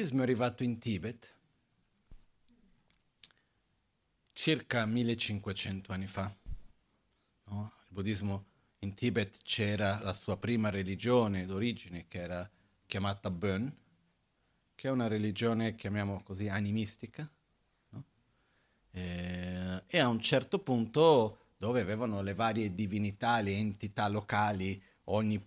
buddismo è arrivato in Tibet circa 1500 anni fa. No? Il buddismo in Tibet c'era la sua prima religione d'origine che era chiamata Bön, che è una religione, chiamiamo così, animistica, no? e, e a un certo punto dove avevano le varie divinità, le entità locali, ogni,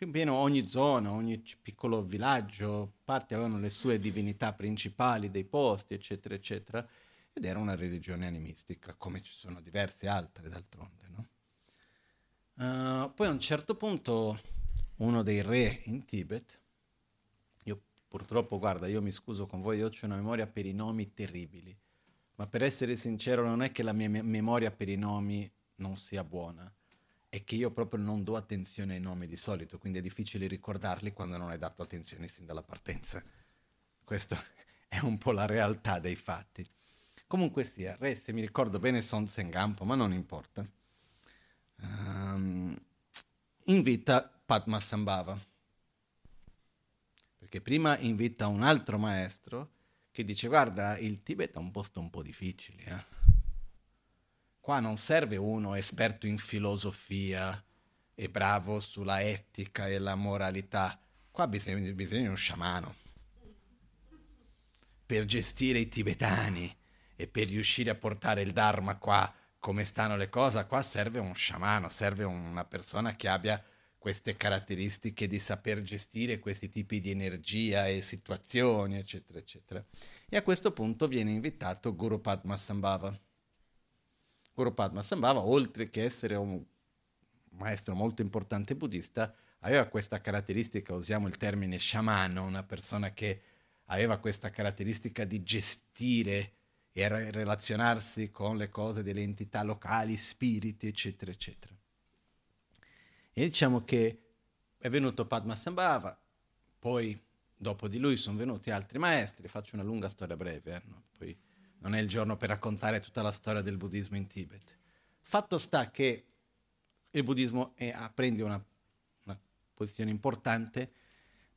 più o meno ogni zona, ogni piccolo villaggio, parte avevano le sue divinità principali dei posti, eccetera, eccetera, ed era una religione animistica, come ci sono diverse altre d'altronde. No? Uh, poi a un certo punto uno dei re in Tibet, io purtroppo, guarda, io mi scuso con voi, io ho una memoria per i nomi terribili, ma per essere sincero non è che la mia me- memoria per i nomi non sia buona, è che io proprio non do attenzione ai nomi di solito, quindi è difficile ricordarli quando non hai dato attenzione sin dalla partenza. Questa è un po' la realtà dei fatti. Comunque sia, re, se mi ricordo bene, Son Sengampo, ma non importa. Um, invita Padmasambhava. Perché prima invita un altro maestro che dice guarda, il Tibet è un posto un po' difficile. Eh? Qua non serve uno esperto in filosofia e bravo sulla etica e la moralità. Qua bisogna, bisogna un sciamano per gestire i tibetani e per riuscire a portare il Dharma qua come stanno le cose, qua serve un sciamano, serve una persona che abbia queste caratteristiche di saper gestire questi tipi di energia e situazioni, eccetera, eccetera. E a questo punto viene invitato Guru Padma Sambhava. Guru Padma Sambhava, oltre che essere un maestro molto importante buddista, aveva questa caratteristica, usiamo il termine sciamano, una persona che aveva questa caratteristica di gestire e relazionarsi con le cose delle entità locali, spiriti, eccetera, eccetera. E diciamo che è venuto Padmasambhava, poi dopo di lui sono venuti altri maestri, faccio una lunga storia breve, eh? no? poi non è il giorno per raccontare tutta la storia del buddismo in Tibet. Fatto sta che il buddismo è, prende una, una posizione importante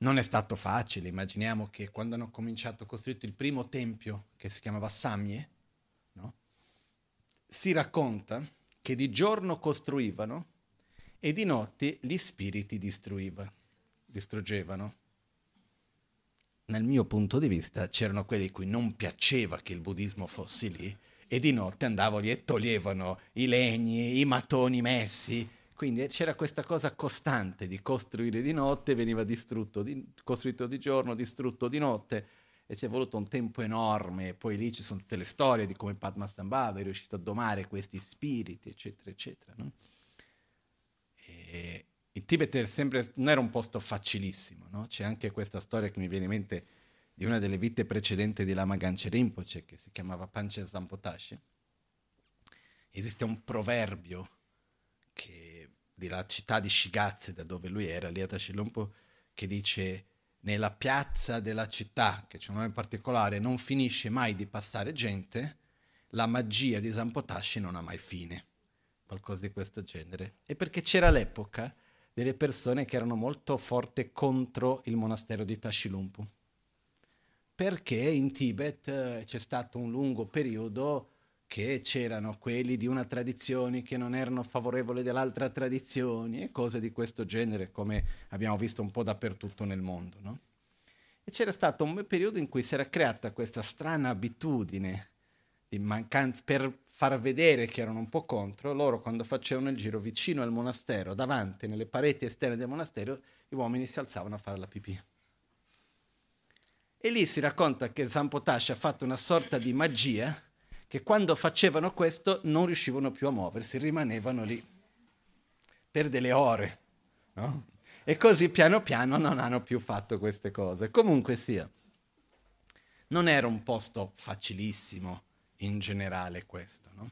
non è stato facile, immaginiamo che quando hanno cominciato a costruire il primo tempio, che si chiamava Samye, no? si racconta che di giorno costruivano e di notte gli spiriti distruggevano. Nel mio punto di vista c'erano quelli cui non piaceva che il buddismo fosse lì e di notte andavano e toglievano i legni, i mattoni messi quindi c'era questa cosa costante di costruire di notte, veniva distrutto di, costruito di giorno, distrutto di notte e ci è voluto un tempo enorme. Poi lì ci sono tutte le storie di come Padma Padmasambhava è riuscito a domare questi spiriti, eccetera, eccetera. No? Il Tibet sempre, non era un posto facilissimo, no? c'è anche questa storia che mi viene in mente di una delle vite precedenti di Lama Ganche Rinpoche che si chiamava Panche Zampotashi. Esiste un proverbio che della città di Shigatse, da dove lui era, lì a Tashilumpo, che dice nella piazza della città, che c'è un nome particolare, non finisce mai di passare gente, la magia di Zampotashi non ha mai fine. Qualcosa di questo genere. E perché c'era all'epoca delle persone che erano molto forti contro il monastero di Tashilumpu. Perché in Tibet eh, c'è stato un lungo periodo che c'erano quelli di una tradizione che non erano favorevoli dell'altra tradizione e cose di questo genere, come abbiamo visto un po' dappertutto nel mondo. No? E c'era stato un periodo in cui si era creata questa strana abitudine di mancanza per far vedere che erano un po' contro, loro quando facevano il giro vicino al monastero, davanti, nelle pareti esterne del monastero, gli uomini si alzavano a fare la pipì. E lì si racconta che Zampotash ha fatto una sorta di magia che quando facevano questo non riuscivano più a muoversi, rimanevano lì per delle ore. No? E così piano piano non hanno più fatto queste cose. Comunque sia, non era un posto facilissimo in generale questo. No?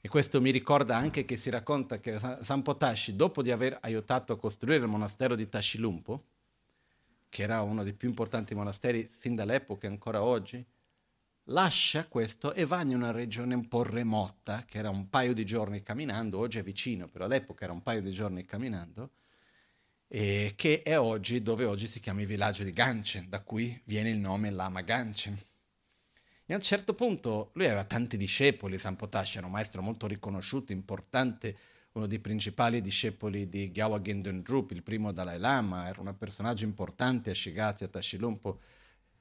E questo mi ricorda anche che si racconta che Sampotashi, dopo di aver aiutato a costruire il monastero di Tashilumpo, che era uno dei più importanti monasteri sin dall'epoca e ancora oggi, lascia questo e va in una regione un po' remota, che era un paio di giorni camminando, oggi è vicino, però all'epoca era un paio di giorni camminando, che è oggi dove oggi si chiama il villaggio di Ganchen, da cui viene il nome Lama Ganchen. E a un certo punto lui aveva tanti discepoli, San Potasci era un maestro molto riconosciuto, importante, uno dei principali discepoli di Gyawa Gendun Drup, il primo Dalai Lama, era un personaggio importante a Shigatse, a Tashilumpo.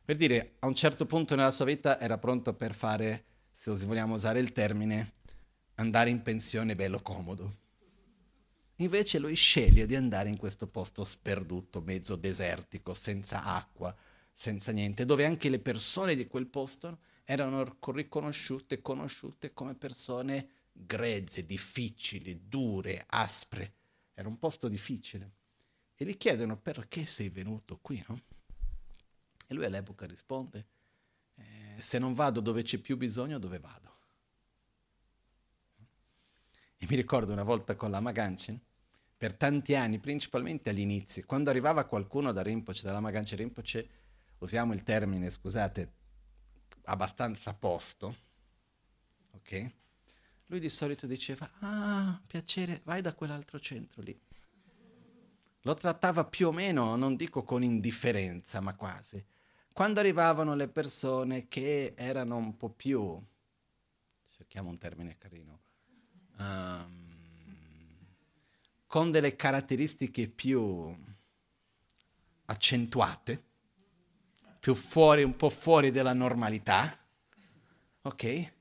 Per dire, a un certo punto nella sua vita era pronto per fare, se vogliamo usare il termine, andare in pensione bello comodo. Invece lui sceglie di andare in questo posto sperduto, mezzo desertico, senza acqua, senza niente, dove anche le persone di quel posto erano riconosciute, conosciute come persone grezze, difficili, dure, aspre. Era un posto difficile. E gli chiedono perché sei venuto qui, no? E lui all'epoca risponde, eh, se non vado dove c'è più bisogno, dove vado? E mi ricordo una volta con la Maganchen, per tanti anni, principalmente all'inizio, quando arrivava qualcuno da Rinpoche, dalla Maganchen Rinpoche, usiamo il termine, scusate, abbastanza a posto, ok? Lui di solito diceva, ah, piacere, vai da quell'altro centro lì. Lo trattava più o meno, non dico con indifferenza, ma quasi. Quando arrivavano le persone che erano un po' più, cerchiamo un termine carino, um, con delle caratteristiche più accentuate, più fuori, un po' fuori della normalità, ok?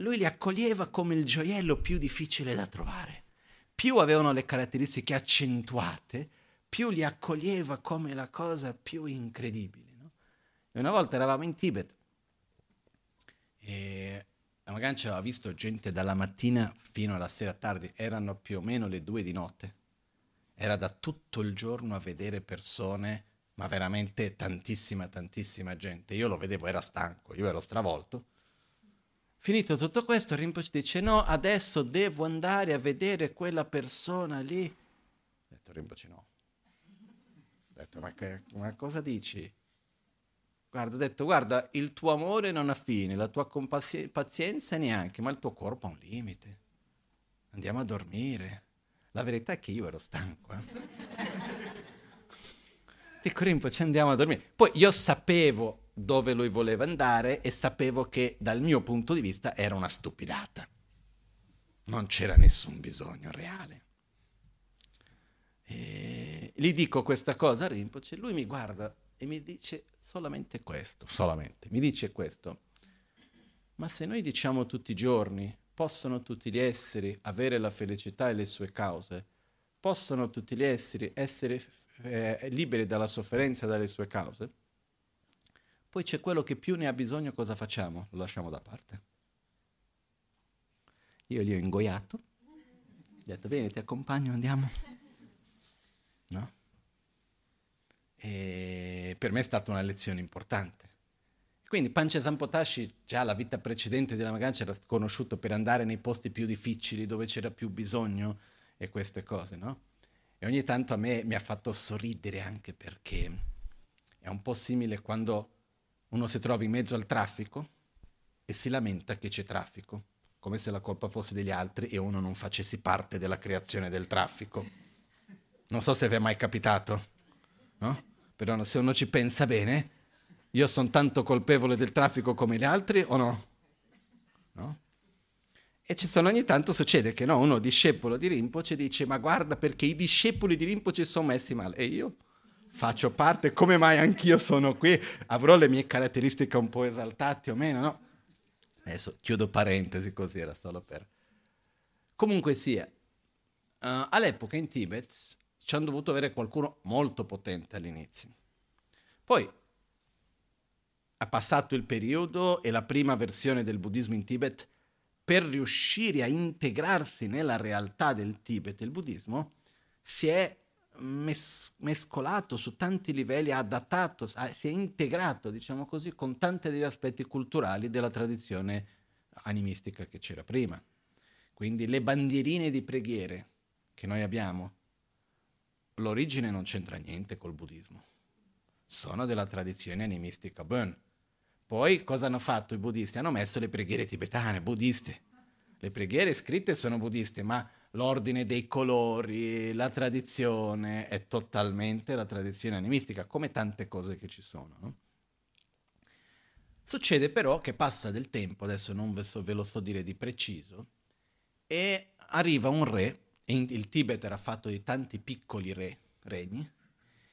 Lui li accoglieva come il gioiello più difficile da trovare. Più avevano le caratteristiche accentuate, più li accoglieva come la cosa più incredibile. No? Una volta eravamo in Tibet e magari ci aveva visto gente dalla mattina fino alla sera tardi, erano più o meno le due di notte. Era da tutto il giorno a vedere persone, ma veramente tantissima, tantissima gente. Io lo vedevo, era stanco, io ero stravolto. Finito tutto questo, Rinpoche dice, no, adesso devo andare a vedere quella persona lì. Ho detto, Rinpoche no. Ho detto, ma, che, ma cosa dici? Guarda, ho detto, guarda, il tuo amore non ha fine, la tua pazienza neanche, ma il tuo corpo ha un limite. Andiamo a dormire. La verità è che io ero stanco. Eh? Dico, Rinpoche, andiamo a dormire. Poi io sapevo dove lui voleva andare e sapevo che dal mio punto di vista era una stupidata. Non c'era nessun bisogno reale. E gli dico questa cosa a Rinpoche, lui mi guarda e mi dice solamente questo, solamente, mi dice questo. Ma se noi diciamo tutti i giorni, possono tutti gli esseri avere la felicità e le sue cause, possono tutti gli esseri essere eh, liberi dalla sofferenza e dalle sue cause, poi c'è quello che più ne ha bisogno, cosa facciamo? Lo lasciamo da parte. Io gli ho ingoiato, gli ho detto, vieni, ti accompagno, andiamo. No? E per me è stata una lezione importante. Quindi Pancha Sampotashi, già la vita precedente della Magancia, era conosciuto per andare nei posti più difficili, dove c'era più bisogno e queste cose, no? E ogni tanto a me mi ha fatto sorridere anche perché è un po' simile quando uno si trova in mezzo al traffico e si lamenta che c'è traffico, come se la colpa fosse degli altri e uno non facesse parte della creazione del traffico. Non so se vi è mai capitato, no? Però se uno ci pensa bene, io sono tanto colpevole del traffico come gli altri o? No? E ci sono ogni tanto succede che no, uno discepolo di Rinpoche dice ma guarda perché i discepoli di Rinpoche sono messi male e io? faccio parte, come mai anch'io sono qui, avrò le mie caratteristiche un po' esaltate o meno, no? Adesso chiudo parentesi così, era solo per... Comunque sia, uh, all'epoca in Tibet ci hanno dovuto avere qualcuno molto potente all'inizio. Poi ha passato il periodo e la prima versione del buddismo in Tibet, per riuscire a integrarsi nella realtà del Tibet, il buddismo, si è mes- mescolato su tanti livelli, ha adattato, ha, si è integrato, diciamo così, con tanti degli aspetti culturali della tradizione animistica che c'era prima. Quindi le bandierine di preghiere che noi abbiamo, l'origine non c'entra niente col buddismo, sono della tradizione animistica Bön. Poi cosa hanno fatto i buddisti? Hanno messo le preghiere tibetane, buddiste. Le preghiere scritte sono buddiste, ma l'ordine dei colori, la tradizione è totalmente la tradizione animistica, come tante cose che ci sono. No? Succede però che passa del tempo, adesso non ve lo so dire di preciso, e arriva un re, il Tibet era fatto di tanti piccoli re, regni,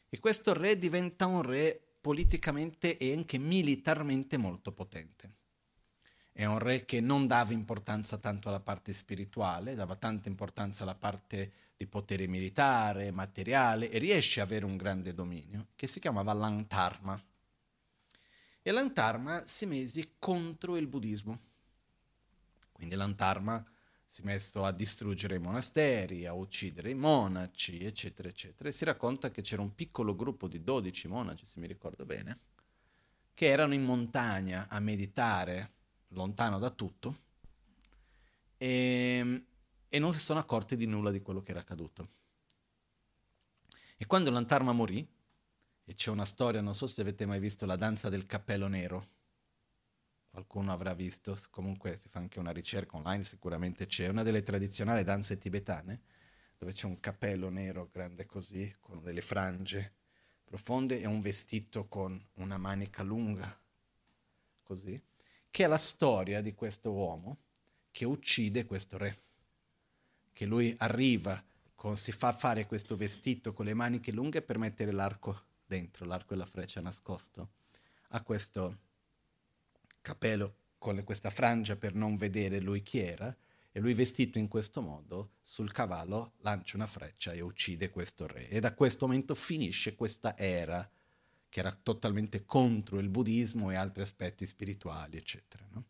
e questo re diventa un re politicamente e anche militarmente molto potente. È un re che non dava importanza tanto alla parte spirituale, dava tanta importanza alla parte di potere militare, materiale e riesce a avere un grande dominio che si chiamava Lantarma. E Lantarma si mise contro il buddismo. Quindi Lantarma si è messo a distruggere i monasteri, a uccidere i monaci, eccetera, eccetera. E si racconta che c'era un piccolo gruppo di 12 monaci, se mi ricordo bene, che erano in montagna a meditare lontano da tutto e, e non si sono accorti di nulla di quello che era accaduto. E quando Lantarma morì, e c'è una storia, non so se avete mai visto la danza del cappello nero, qualcuno avrà visto, comunque si fa anche una ricerca online, sicuramente c'è, una delle tradizionali danze tibetane, dove c'è un cappello nero grande così, con delle frange profonde e un vestito con una manica lunga, così che è la storia di questo uomo che uccide questo re, che lui arriva, con, si fa fare questo vestito con le maniche lunghe per mettere l'arco dentro, l'arco e la freccia nascosto, a questo capello con questa frangia per non vedere lui chi era, e lui vestito in questo modo sul cavallo lancia una freccia e uccide questo re. E da questo momento finisce questa era che era totalmente contro il buddismo e altri aspetti spirituali, eccetera. No?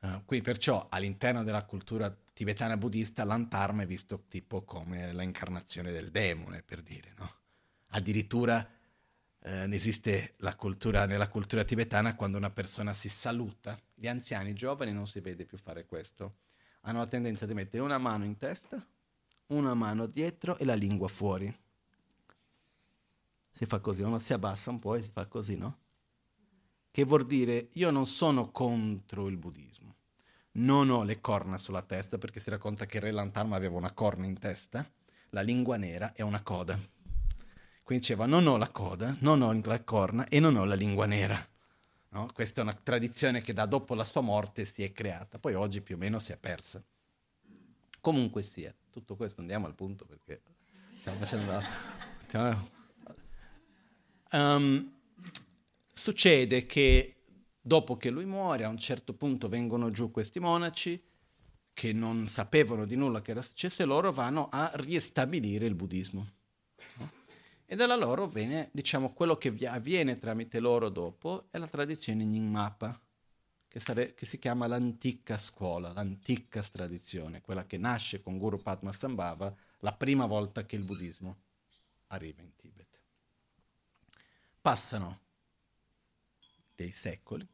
Uh, quindi perciò all'interno della cultura tibetana buddista l'antarma è visto tipo come l'incarnazione del demone, per dire. No? Addirittura eh, esiste la cultura, nella cultura tibetana quando una persona si saluta, gli anziani, i giovani non si vede più fare questo, hanno la tendenza di mettere una mano in testa, una mano dietro e la lingua fuori si fa così, uno si abbassa un po' e si fa così, no? Che vuol dire io non sono contro il buddismo, non ho le corna sulla testa perché si racconta che Re Lantarma aveva una corna in testa, la lingua nera e una coda. Quindi diceva non ho la coda, non ho la corna e non ho la lingua nera. No? Questa è una tradizione che da dopo la sua morte si è creata, poi oggi più o meno si è persa. Comunque sia, tutto questo andiamo al punto perché stiamo facendo... Stiamo Um, succede che dopo che lui muore, a un certo punto vengono giù questi monaci che non sapevano di nulla che era successo e loro vanno a riestabilire il buddismo. E dalla loro viene, diciamo, quello che avviene tramite loro dopo è la tradizione Nyingmapa, che, sare- che si chiama l'antica scuola, l'antica tradizione, quella che nasce con Guru Padmasambhava la prima volta che il buddismo arriva in Tibet. Passano dei secoli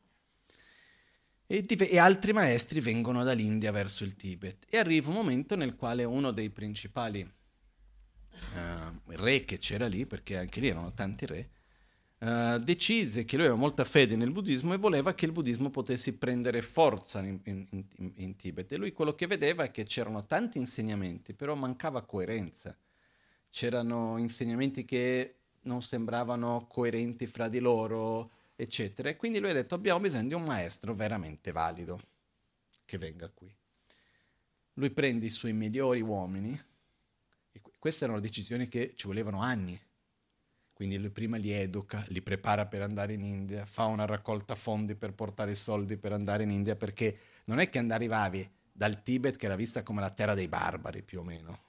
e, div- e, altri maestri vengono dall'India verso il Tibet e arriva un momento nel quale uno dei principali uh, re che c'era lì, perché anche lì erano tanti re, uh, decise che lui aveva molta fede nel buddismo e voleva che il buddismo potesse prendere forza in, in, in, in Tibet. E lui quello che vedeva è che c'erano tanti insegnamenti, però mancava coerenza. C'erano insegnamenti che non sembravano coerenti fra di loro, eccetera. E quindi lui ha detto abbiamo bisogno di un maestro veramente valido che venga qui. Lui prende i suoi migliori uomini, queste erano decisioni che ci volevano anni. Quindi lui prima li educa, li prepara per andare in India, fa una raccolta fondi per portare i soldi per andare in India, perché non è che arrivavi dal Tibet, che era vista come la terra dei barbari più o meno.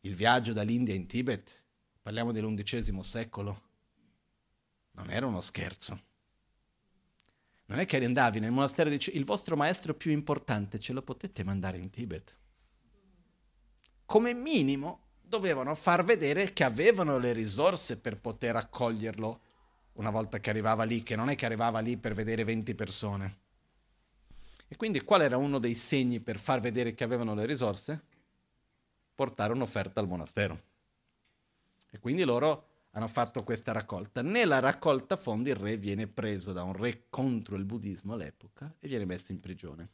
Il viaggio dall'India in Tibet parliamo dell'undicesimo secolo, non era uno scherzo. Non è che andavi nel monastero e dici il vostro maestro più importante ce lo potete mandare in Tibet. Come minimo dovevano far vedere che avevano le risorse per poter accoglierlo una volta che arrivava lì, che non è che arrivava lì per vedere 20 persone. E quindi qual era uno dei segni per far vedere che avevano le risorse? Portare un'offerta al monastero. E quindi loro hanno fatto questa raccolta. Nella raccolta fondi il re viene preso da un re contro il buddismo all'epoca e viene messo in prigione.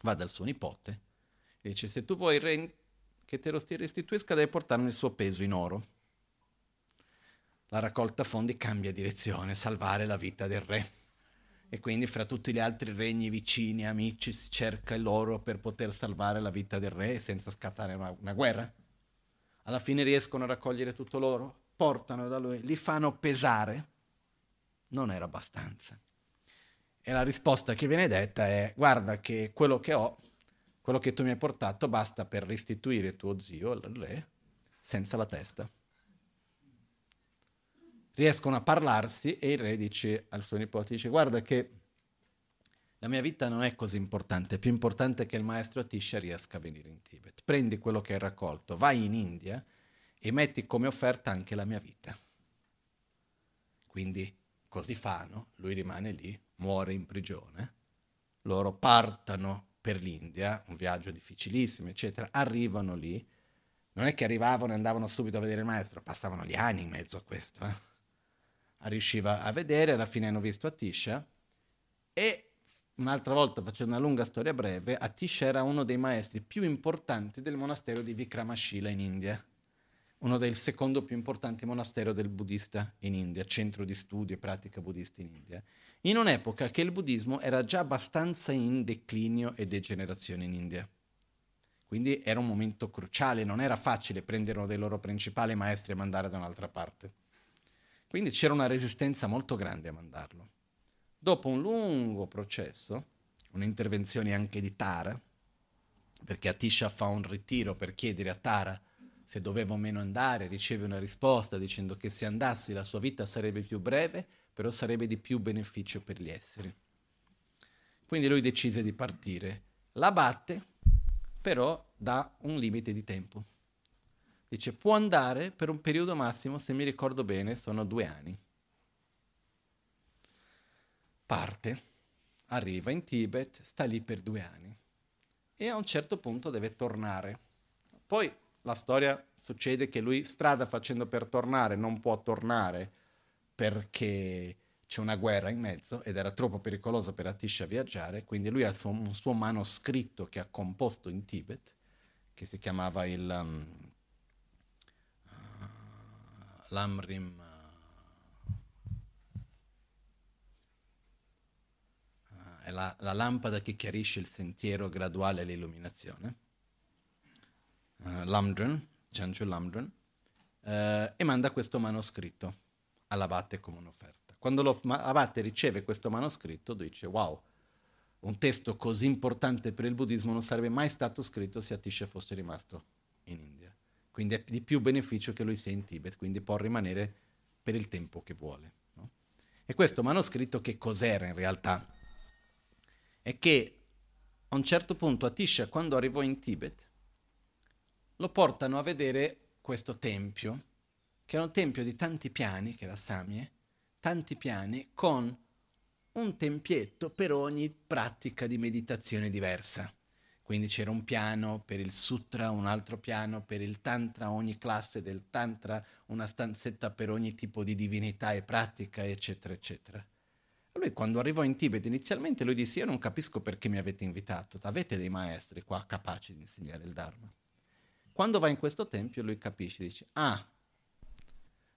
Va dal suo nipote Dice, se tu vuoi re che te lo restituisca, devi portarmi il suo peso in oro. La raccolta fondi cambia direzione, salvare la vita del re. E quindi fra tutti gli altri regni vicini, amici, si cerca l'oro per poter salvare la vita del re senza scattare una, una guerra. Alla fine riescono a raccogliere tutto l'oro, portano da lui, li fanno pesare. Non era abbastanza. E la risposta che viene detta è, guarda che quello che ho, quello che tu mi hai portato, basta per restituire tuo zio, il re, senza la testa. Riescono a parlarsi e il re dice al suo nipote, dice, guarda che la mia vita non è così importante, è più importante che il maestro Atisha riesca a venire in Tibet. Prendi quello che hai raccolto, vai in India e metti come offerta anche la mia vita. Quindi così fanno, lui rimane lì, muore in prigione, loro partono per l'India, un viaggio difficilissimo, eccetera, arrivano lì, non è che arrivavano e andavano subito a vedere il maestro, passavano gli anni in mezzo a questo. Eh? Riusciva a vedere, alla fine hanno visto Atisha e un'altra volta, facendo una lunga storia breve, Atisha era uno dei maestri più importanti del monastero di Vikramashila in India uno del secondo più importante monastero del buddista in India, centro di studio e pratica buddista in India in un'epoca che il buddismo era già abbastanza in declinio e degenerazione in India. Quindi era un momento cruciale, non era facile prendere uno dei loro principali maestri e mandare da un'altra parte. Quindi c'era una resistenza molto grande a mandarlo. Dopo un lungo processo, un'intervenzione anche di Tara, perché Atisha fa un ritiro per chiedere a Tara se doveva o meno andare, riceve una risposta dicendo che se andassi la sua vita sarebbe più breve, però sarebbe di più beneficio per gli esseri. Quindi lui decise di partire. La batte, però dà un limite di tempo. Dice può andare per un periodo massimo, se mi ricordo bene, sono due anni. Parte, arriva in Tibet, sta lì per due anni e a un certo punto deve tornare. Poi la storia succede che lui strada facendo per tornare non può tornare perché c'è una guerra in mezzo ed era troppo pericoloso per Atisha viaggiare, quindi lui ha suo, un suo manoscritto che ha composto in Tibet, che si chiamava il um, uh, Lamrim uh, è la, la, lampada che chiarisce il sentiero graduale all'illuminazione, uh, Lamdran, Chanchu Lamdran, uh, e manda questo manoscritto all'abate come un'offerta. Quando l'abate riceve questo manoscritto dice wow, un testo così importante per il buddismo non sarebbe mai stato scritto se Atisha fosse rimasto in India. Quindi è di più beneficio che lui sia in Tibet, quindi può rimanere per il tempo che vuole. No? E questo manoscritto che cos'era in realtà? È che a un certo punto Atisha, quando arrivò in Tibet, lo portano a vedere questo tempio che era un tempio di tanti piani, che era Samie, tanti piani con un tempietto per ogni pratica di meditazione diversa. Quindi c'era un piano per il sutra, un altro piano per il tantra, ogni classe del tantra, una stanzetta per ogni tipo di divinità e pratica, eccetera, eccetera. Lui quando arrivò in Tibet inizialmente lui disse io non capisco perché mi avete invitato, avete dei maestri qua capaci di insegnare il Dharma. Quando va in questo tempio lui capisce, dice ah,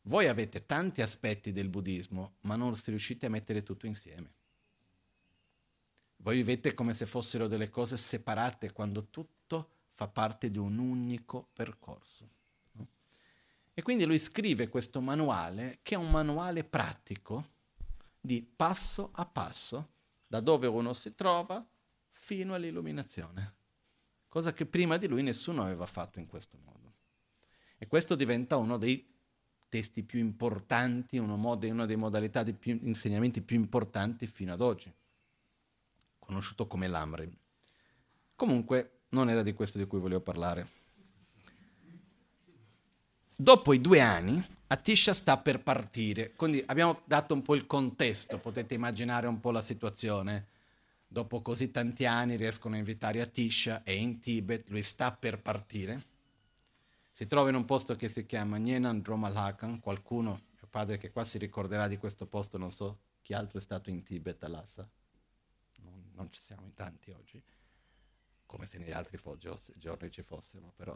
voi avete tanti aspetti del buddismo, ma non riuscite a mettere tutto insieme. Voi vivete come se fossero delle cose separate quando tutto fa parte di un unico percorso. E quindi lui scrive questo manuale, che è un manuale pratico di passo a passo, da dove uno si trova fino all'illuminazione, cosa che prima di lui nessuno aveva fatto in questo modo. E questo diventa uno dei testi più importanti, uno mod- una delle modalità di più, insegnamenti più importanti fino ad oggi, conosciuto come l'Amri. Comunque non era di questo di cui volevo parlare. Dopo i due anni, Atisha sta per partire, quindi abbiamo dato un po' il contesto, potete immaginare un po' la situazione. Dopo così tanti anni riescono a invitare Atisha, è in Tibet, lui sta per partire si trova in un posto che si chiama Nyenan Dromalhakan, qualcuno, mio padre che qua si ricorderà di questo posto, non so chi altro è stato in Tibet Lhasa, non, non ci siamo in tanti oggi. come se negli altri giorni ci fossero, però.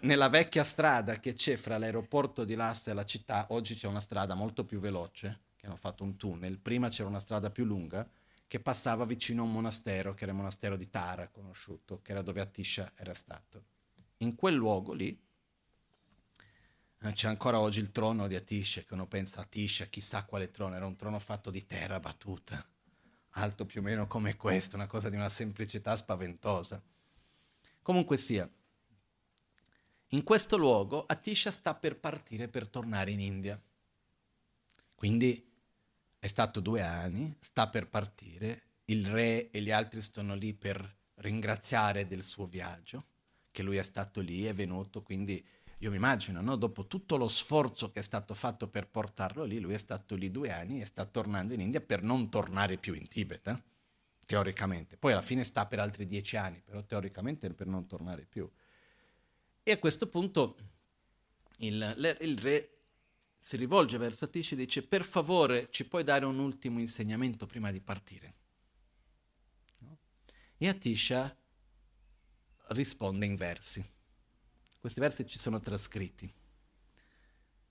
Nella vecchia strada che c'è fra l'aeroporto di Lasta e la città, oggi c'è una strada molto più veloce, che hanno fatto un tunnel, prima c'era una strada più lunga che passava vicino a un monastero, che era il monastero di Tara, conosciuto, che era dove Atisha era stato. In quel luogo lì eh, c'è ancora oggi il trono di Atisha, che uno pensa Atisha, chissà quale trono, era un trono fatto di terra battuta, alto più o meno come questo, una cosa di una semplicità spaventosa. Comunque sia, in questo luogo Atisha sta per partire per tornare in India. Quindi è stato due anni, sta per partire, il re e gli altri stanno lì per ringraziare del suo viaggio, che lui è stato lì, è venuto, quindi io mi immagino, no? dopo tutto lo sforzo che è stato fatto per portarlo lì, lui è stato lì due anni e sta tornando in India per non tornare più in Tibet, eh? teoricamente. Poi alla fine sta per altri dieci anni, però teoricamente per non tornare più. E a questo punto il, il re si rivolge verso Atish e dice per favore ci puoi dare un ultimo insegnamento prima di partire? E Atisha risponde in versi. Questi versi ci sono trascritti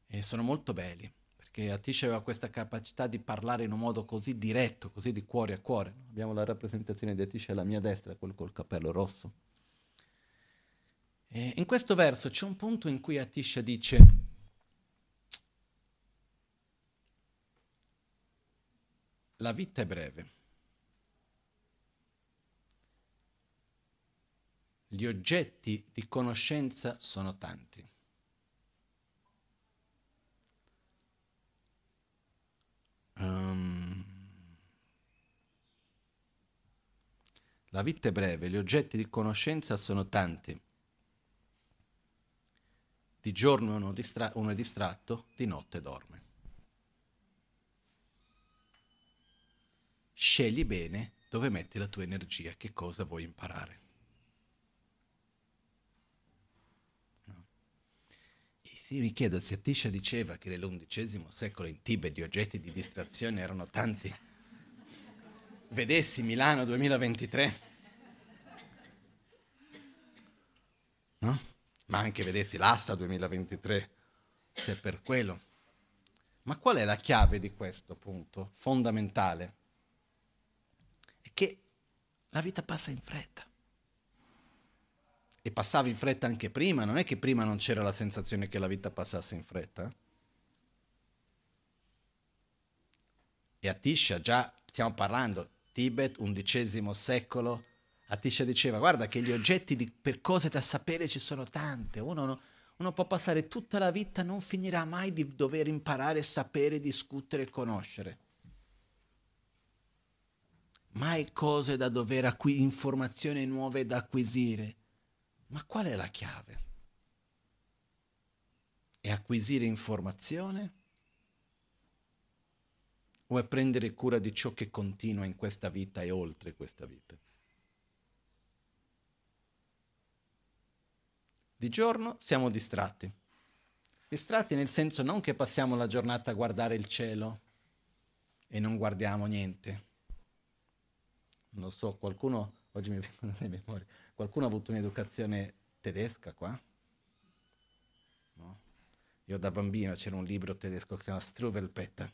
e sono molto belli perché Atisha aveva questa capacità di parlare in un modo così diretto, così di cuore a cuore. Abbiamo la rappresentazione di Atisha alla mia destra, quel col capello rosso. E in questo verso c'è un punto in cui Atisha dice La vita è breve. Gli oggetti di conoscenza sono tanti. Um, la vita è breve, gli oggetti di conoscenza sono tanti. Di giorno uno, distra- uno è distratto, di notte dorme. scegli bene dove metti la tua energia, che cosa vuoi imparare. No. Mi chiedo se Atisha diceva che nell'undicesimo secolo in Tibet gli oggetti di distrazione erano tanti. Vedessi Milano 2023, no? Ma anche vedessi l'asta 2023, se è per quello. Ma qual è la chiave di questo punto fondamentale? che la vita passa in fretta. E passava in fretta anche prima, non è che prima non c'era la sensazione che la vita passasse in fretta. E Atisha, già stiamo parlando, Tibet, undicesimo secolo, Atisha diceva, guarda che gli oggetti di, per cose da sapere ci sono tante, uno, uno può passare tutta la vita, non finirà mai di dover imparare, sapere, discutere e conoscere mai cose da dover acquisire, informazioni nuove da acquisire. Ma qual è la chiave? È acquisire informazione? O è prendere cura di ciò che continua in questa vita e oltre questa vita? Di giorno siamo distratti. Distratti nel senso non che passiamo la giornata a guardare il cielo e non guardiamo niente non so, qualcuno, oggi mi vengono le memorie, qualcuno ha avuto un'educazione tedesca qua? No? Io da bambino c'era un libro tedesco che si chiama Struvelpeter.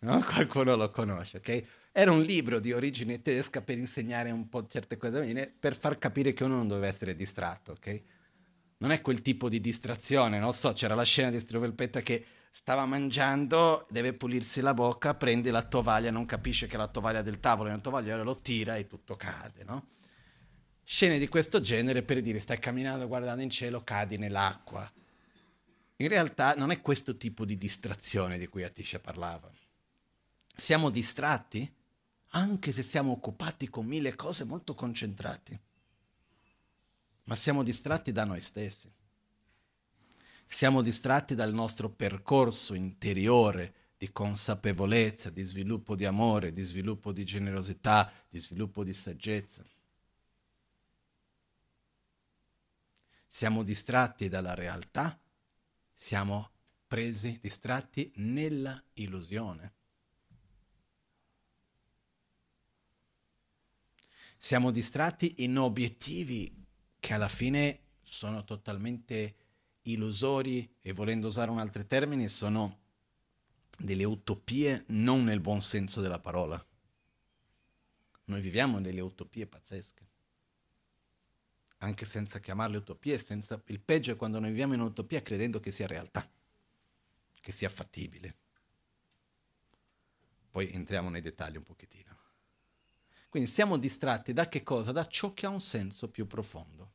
No? Qualcuno lo conosce, ok? Era un libro di origine tedesca per insegnare un po' certe cose, per far capire che uno non doveva essere distratto, ok? Non è quel tipo di distrazione, non so, c'era la scena di Struvelpeter che stava mangiando, deve pulirsi la bocca, prende la tovaglia, non capisce che la tovaglia del tavolo è una tovagliera, lo tira e tutto cade, no? Scene di questo genere per dire stai camminando guardando in cielo, cadi nell'acqua. In realtà non è questo tipo di distrazione di cui Atisha parlava. Siamo distratti anche se siamo occupati con mille cose molto concentrati, ma siamo distratti da noi stessi siamo distratti dal nostro percorso interiore di consapevolezza, di sviluppo di amore, di sviluppo di generosità, di sviluppo di saggezza. Siamo distratti dalla realtà, siamo presi, distratti nella illusione. Siamo distratti in obiettivi che alla fine sono totalmente illusori e volendo usare un altro termine sono delle utopie non nel buon senso della parola. Noi viviamo delle utopie pazzesche. Anche senza chiamarle utopie, senza... il peggio è quando noi viviamo in un'utopia credendo che sia realtà, che sia fattibile. Poi entriamo nei dettagli un pochettino. Quindi siamo distratti da che cosa? Da ciò che ha un senso più profondo.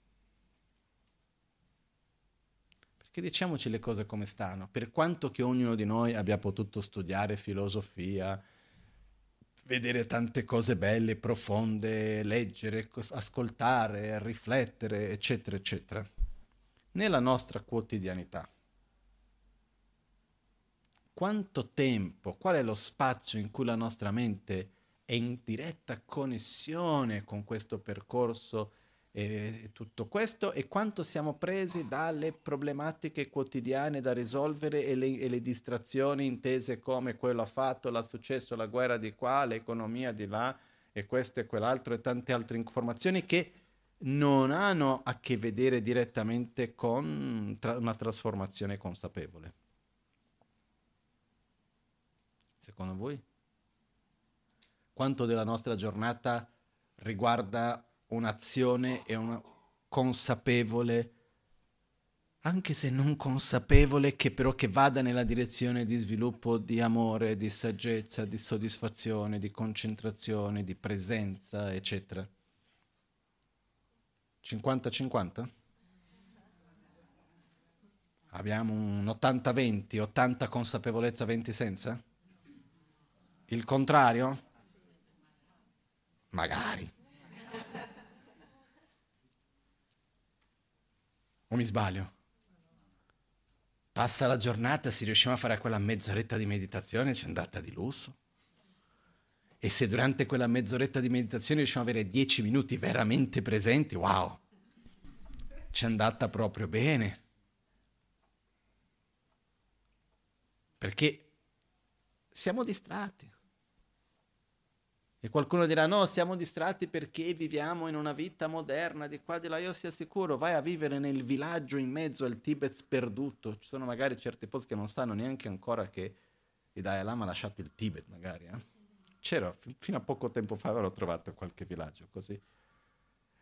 Perché diciamoci le cose come stanno. Per quanto che ognuno di noi abbia potuto studiare filosofia, vedere tante cose belle, profonde, leggere, ascoltare, riflettere, eccetera, eccetera, nella nostra quotidianità. Quanto tempo, qual è lo spazio in cui la nostra mente è in diretta connessione con questo percorso e tutto questo e quanto siamo presi dalle problematiche quotidiane da risolvere e le, e le distrazioni intese come quello ha fatto, l'ha successo, la guerra di qua, l'economia di là e questo e quell'altro e tante altre informazioni che non hanno a che vedere direttamente con tra- una trasformazione consapevole. secondo voi? Quanto della nostra giornata riguarda un'azione e una consapevole, anche se non consapevole, che però che vada nella direzione di sviluppo di amore, di saggezza, di soddisfazione, di concentrazione, di presenza, eccetera. 50-50? Abbiamo un 80-20, 80 consapevolezza, 20 senza? Il contrario? Magari. O mi sbaglio? Passa la giornata, se riusciamo a fare quella mezz'oretta di meditazione, c'è andata di lusso. E se durante quella mezz'oretta di meditazione riusciamo ad avere dieci minuti veramente presenti, wow, c'è andata proprio bene. Perché siamo distratti. E qualcuno dirà: no, siamo distratti perché viviamo in una vita moderna di qua di là. Io sia sicuro, vai a vivere nel villaggio in mezzo al Tibet sperduto. Ci sono magari certi posti che non sanno neanche ancora che il Dalai Lama ha lasciato il Tibet, magari. Eh? C'era, f- fino a poco tempo fa avevo trovato qualche villaggio così.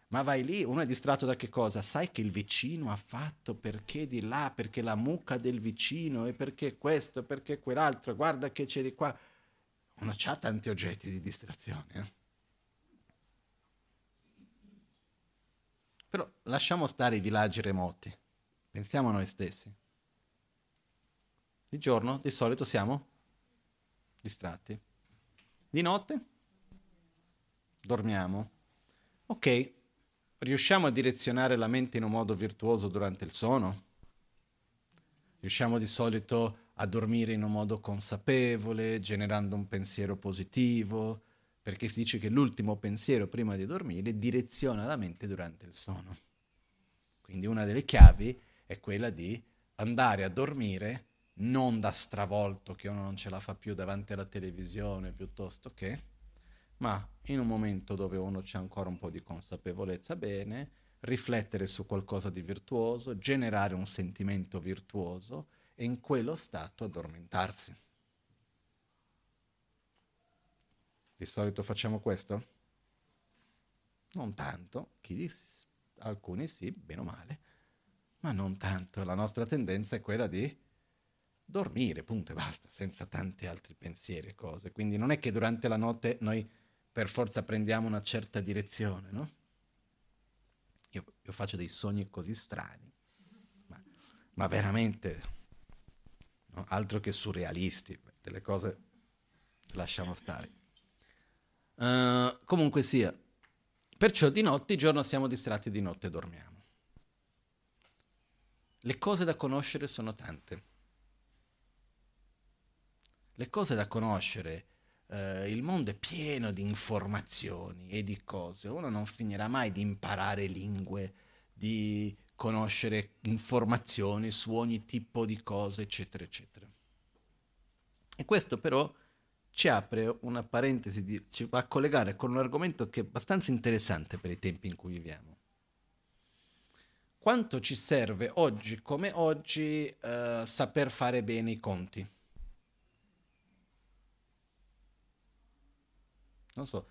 Ma vai lì, uno è distratto da che cosa? Sai che il vicino ha fatto perché di là, perché la mucca del vicino e perché questo, perché quell'altro, guarda che c'è di qua uno ha tanti oggetti di distrazione. Eh? Però lasciamo stare i villaggi remoti, pensiamo a noi stessi. Di giorno, di solito, siamo distratti. Di notte, dormiamo. Ok, riusciamo a direzionare la mente in un modo virtuoso durante il sonno? Riusciamo di solito a dormire in un modo consapevole, generando un pensiero positivo, perché si dice che l'ultimo pensiero prima di dormire direziona la mente durante il sonno. Quindi una delle chiavi è quella di andare a dormire non da stravolto che uno non ce la fa più davanti alla televisione piuttosto che, ma in un momento dove uno c'è ancora un po' di consapevolezza bene, riflettere su qualcosa di virtuoso, generare un sentimento virtuoso e in quello stato addormentarsi. Di solito facciamo questo? Non tanto, alcuni sì, bene o male, ma non tanto. La nostra tendenza è quella di dormire, punto e basta, senza tanti altri pensieri e cose. Quindi non è che durante la notte noi per forza prendiamo una certa direzione, no? Io, io faccio dei sogni così strani, ma, ma veramente no? altro che surrealisti, delle cose lasciamo stare. Uh, comunque sia, perciò di notte, giorno siamo distratti, di notte dormiamo. Le cose da conoscere sono tante. Le cose da conoscere, uh, il mondo è pieno di informazioni e di cose. Uno non finirà mai di imparare lingue, di conoscere informazioni su ogni tipo di cose, eccetera, eccetera. E questo però ci apre una parentesi, di, ci va a collegare con un argomento che è abbastanza interessante per i tempi in cui viviamo. Quanto ci serve oggi come oggi eh, saper fare bene i conti? Non so,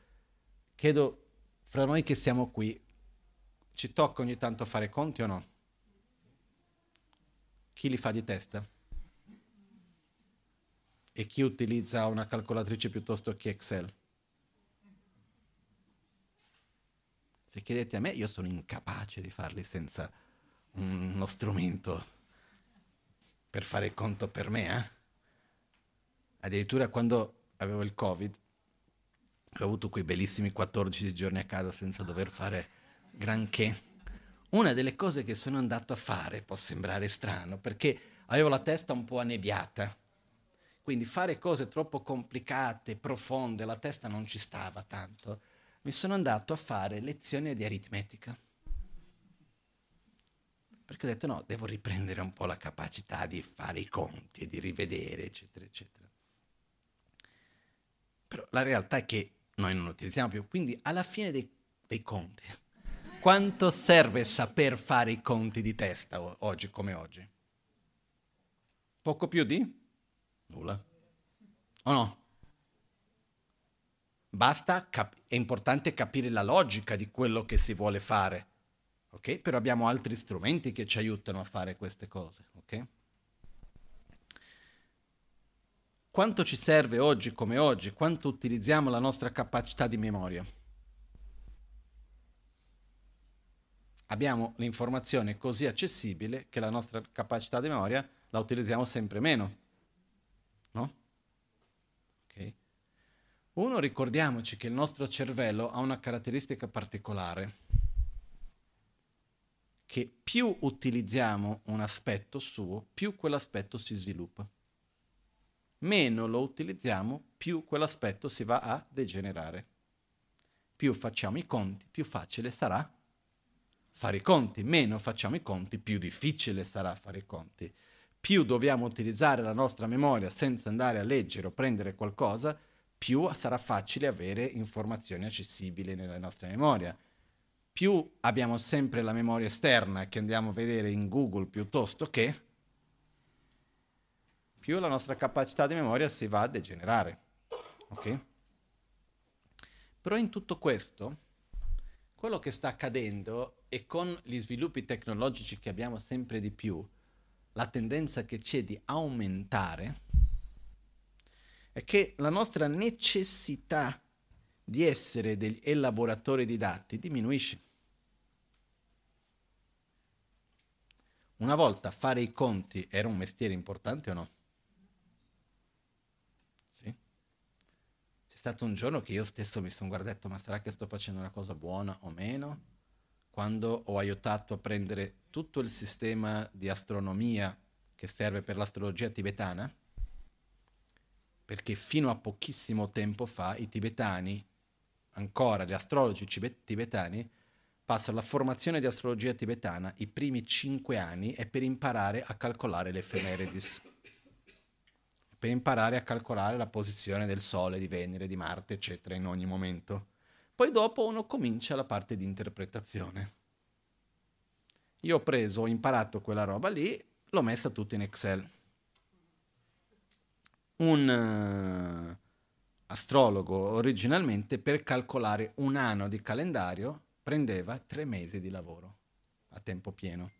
chiedo fra noi che siamo qui, ci tocca ogni tanto fare conti o no? Chi li fa di testa? E chi utilizza una calcolatrice piuttosto che Excel? Se chiedete a me, io sono incapace di farli senza uno strumento per fare il conto per me. Eh? Addirittura quando avevo il Covid, ho avuto quei bellissimi 14 giorni a casa senza dover fare granché. Una delle cose che sono andato a fare può sembrare strano perché avevo la testa un po' annebbiata. Quindi fare cose troppo complicate, profonde, la testa non ci stava tanto. Mi sono andato a fare lezioni di aritmetica. Perché ho detto no, devo riprendere un po' la capacità di fare i conti e di rivedere, eccetera, eccetera. Però la realtà è che noi non lo utilizziamo più. Quindi alla fine dei, dei conti, quanto serve saper fare i conti di testa oggi come oggi? Poco più di? Nulla. O no? Basta, cap- è importante capire la logica di quello che si vuole fare, ok? Però abbiamo altri strumenti che ci aiutano a fare queste cose, ok? quanto ci serve oggi come oggi, quanto utilizziamo la nostra capacità di memoria. Abbiamo l'informazione così accessibile che la nostra capacità di memoria la utilizziamo sempre meno. No? Okay. Uno, ricordiamoci che il nostro cervello ha una caratteristica particolare, che più utilizziamo un aspetto suo, più quell'aspetto si sviluppa meno lo utilizziamo, più quell'aspetto si va a degenerare. Più facciamo i conti, più facile sarà fare i conti. Meno facciamo i conti, più difficile sarà fare i conti. Più dobbiamo utilizzare la nostra memoria senza andare a leggere o prendere qualcosa, più sarà facile avere informazioni accessibili nella nostra memoria. Più abbiamo sempre la memoria esterna che andiamo a vedere in Google piuttosto che più la nostra capacità di memoria si va a degenerare. Ok? Però in tutto questo, quello che sta accadendo e con gli sviluppi tecnologici che abbiamo sempre di più, la tendenza che c'è di aumentare, è che la nostra necessità di essere degli elaboratori di dati diminuisce. Una volta fare i conti era un mestiere importante o no? stato un giorno che io stesso mi sono guardato, ma sarà che sto facendo una cosa buona o meno? Quando ho aiutato a prendere tutto il sistema di astronomia che serve per l'astrologia tibetana, perché fino a pochissimo tempo fa i tibetani, ancora gli astrologi tibetani, passano la formazione di astrologia tibetana, i primi cinque anni, è per imparare a calcolare le efemeridis per imparare a calcolare la posizione del Sole, di Venere, di Marte, eccetera, in ogni momento. Poi dopo uno comincia la parte di interpretazione. Io ho preso, ho imparato quella roba lì, l'ho messa tutto in Excel. Un uh, astrologo originalmente per calcolare un anno di calendario prendeva tre mesi di lavoro a tempo pieno.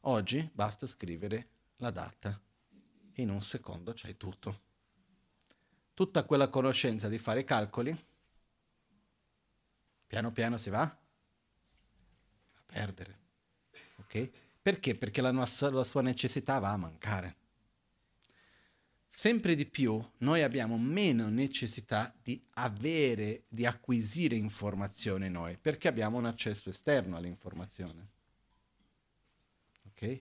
Oggi basta scrivere la data in un secondo c'hai tutto. Tutta quella conoscenza di fare i calcoli, piano piano si va a perdere. Ok? Perché? Perché la, nostra, la sua necessità va a mancare. Sempre di più noi abbiamo meno necessità di avere, di acquisire informazione noi, perché abbiamo un accesso esterno all'informazione. Ok?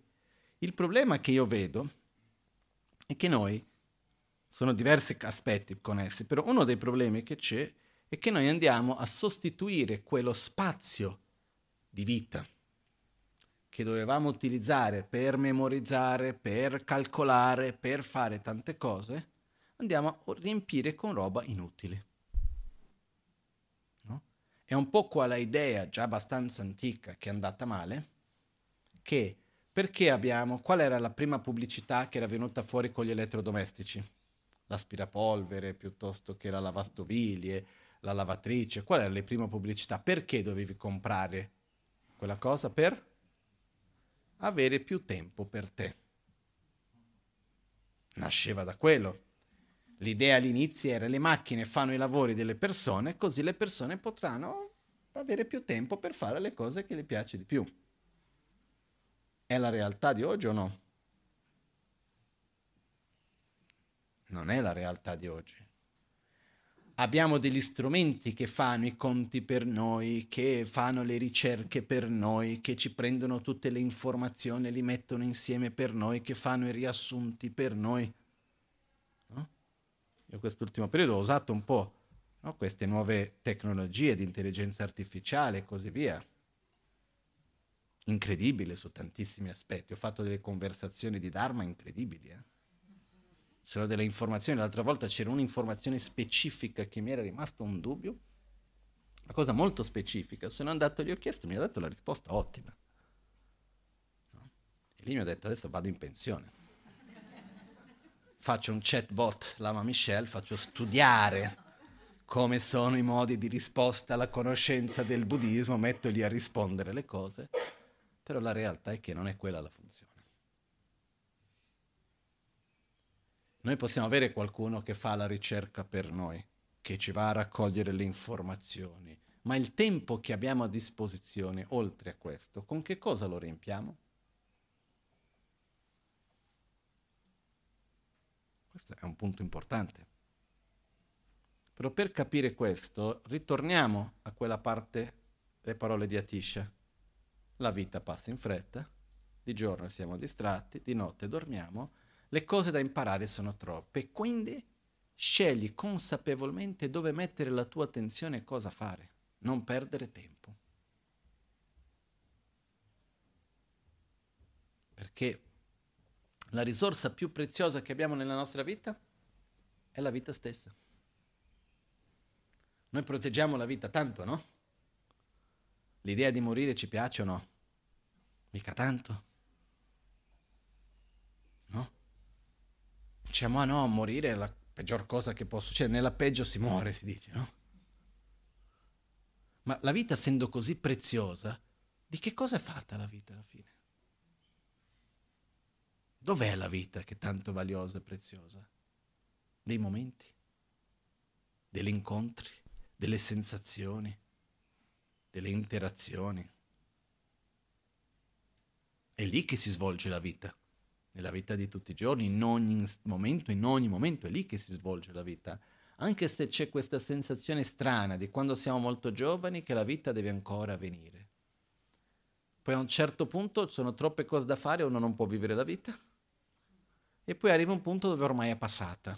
Il problema che io vedo è che noi, sono diversi aspetti connessi, però uno dei problemi che c'è è che noi andiamo a sostituire quello spazio di vita che dovevamo utilizzare per memorizzare, per calcolare, per fare tante cose, andiamo a riempire con roba inutile. No? È un po' quella idea già abbastanza antica che è andata male, che perché abbiamo, qual era la prima pubblicità che era venuta fuori con gli elettrodomestici? L'aspirapolvere piuttosto che la lavastoviglie, la lavatrice, qual era la prima pubblicità? Perché dovevi comprare quella cosa? Per avere più tempo per te. Nasceva da quello. L'idea all'inizio era le macchine fanno i lavori delle persone, così le persone potranno avere più tempo per fare le cose che le piace di più. È la realtà di oggi o no? Non è la realtà di oggi. Abbiamo degli strumenti che fanno i conti per noi, che fanno le ricerche per noi, che ci prendono tutte le informazioni li mettono insieme per noi, che fanno i riassunti per noi. Io quest'ultimo periodo ho usato un po' no? queste nuove tecnologie di intelligenza artificiale e così via. Incredibile su tantissimi aspetti. Ho fatto delle conversazioni di Dharma incredibili. Eh? C'erano delle informazioni, l'altra volta c'era un'informazione specifica che mi era rimasto un dubbio, una cosa molto specifica. Sono andato, gli ho chiesto, mi ha dato la risposta ottima. No? E lì mi ha detto, adesso vado in pensione faccio un chatbot, l'ama Michelle, faccio studiare come sono i modi di risposta alla conoscenza del buddismo, metto lì a rispondere le cose, però la realtà è che non è quella la funzione. Noi possiamo avere qualcuno che fa la ricerca per noi, che ci va a raccogliere le informazioni, ma il tempo che abbiamo a disposizione, oltre a questo, con che cosa lo riempiamo? Questo è un punto importante. Però per capire questo, ritorniamo a quella parte, le parole di Atisha. La vita passa in fretta, di giorno siamo distratti, di notte dormiamo, le cose da imparare sono troppe, quindi scegli consapevolmente dove mettere la tua attenzione e cosa fare, non perdere tempo. Perché la risorsa più preziosa che abbiamo nella nostra vita è la vita stessa. Noi proteggiamo la vita tanto, no? L'idea di morire ci piace o no? Mica tanto. No? Diciamo, ah no, morire è la peggior cosa che posso, cioè nella peggio si muore, si dice, no? Ma la vita essendo così preziosa, di che cosa è fatta la vita alla fine? Dov'è la vita che è tanto valiosa e preziosa? Dei momenti, degli incontri, delle sensazioni, delle interazioni. È lì che si svolge la vita, nella vita di tutti i giorni, in ogni momento, in ogni momento è lì che si svolge la vita. Anche se c'è questa sensazione strana di quando siamo molto giovani che la vita deve ancora venire. Poi a un certo punto sono troppe cose da fare, uno non può vivere la vita e poi arriva un punto dove ormai è passata.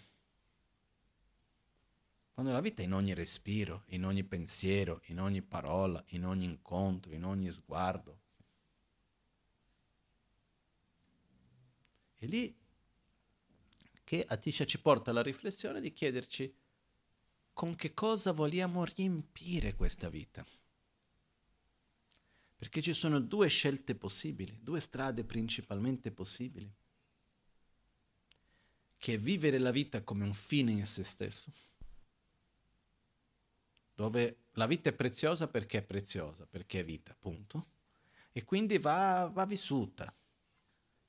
Quando la vita è in ogni respiro, in ogni pensiero, in ogni parola, in ogni incontro, in ogni sguardo. E lì che Atisha ci porta alla riflessione di chiederci con che cosa vogliamo riempire questa vita. Perché ci sono due scelte possibili, due strade principalmente possibili che è vivere la vita come un fine in se stesso, dove la vita è preziosa perché è preziosa, perché è vita, punto, e quindi va, va vissuta.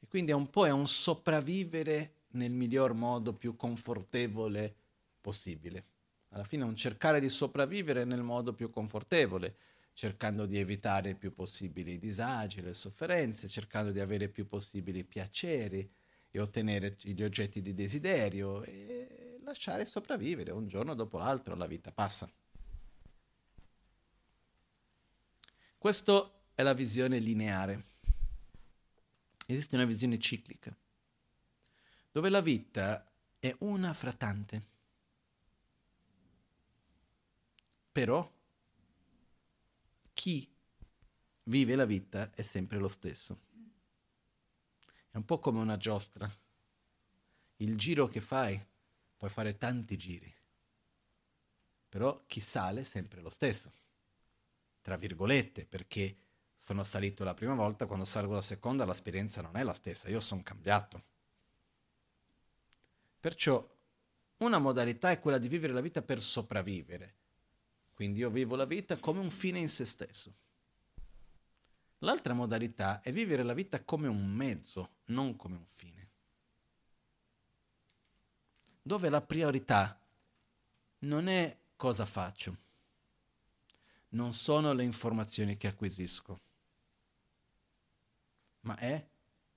E quindi è un po' è un sopravvivere nel miglior modo più confortevole possibile. Alla fine è un cercare di sopravvivere nel modo più confortevole, cercando di evitare il più possibile i disagi, le sofferenze, cercando di avere il più possibile i piaceri, e ottenere gli oggetti di desiderio e lasciare sopravvivere un giorno dopo l'altro, la vita passa. Questa è la visione lineare. Esiste una visione ciclica, dove la vita è una fra tante. Però chi vive la vita è sempre lo stesso. È un po' come una giostra. Il giro che fai puoi fare tanti giri, però chi sale è sempre lo stesso, tra virgolette, perché sono salito la prima volta, quando salgo la seconda l'esperienza non è la stessa, io sono cambiato. Perciò una modalità è quella di vivere la vita per sopravvivere, quindi io vivo la vita come un fine in se stesso. L'altra modalità è vivere la vita come un mezzo, non come un fine. Dove la priorità non è cosa faccio, non sono le informazioni che acquisisco, ma è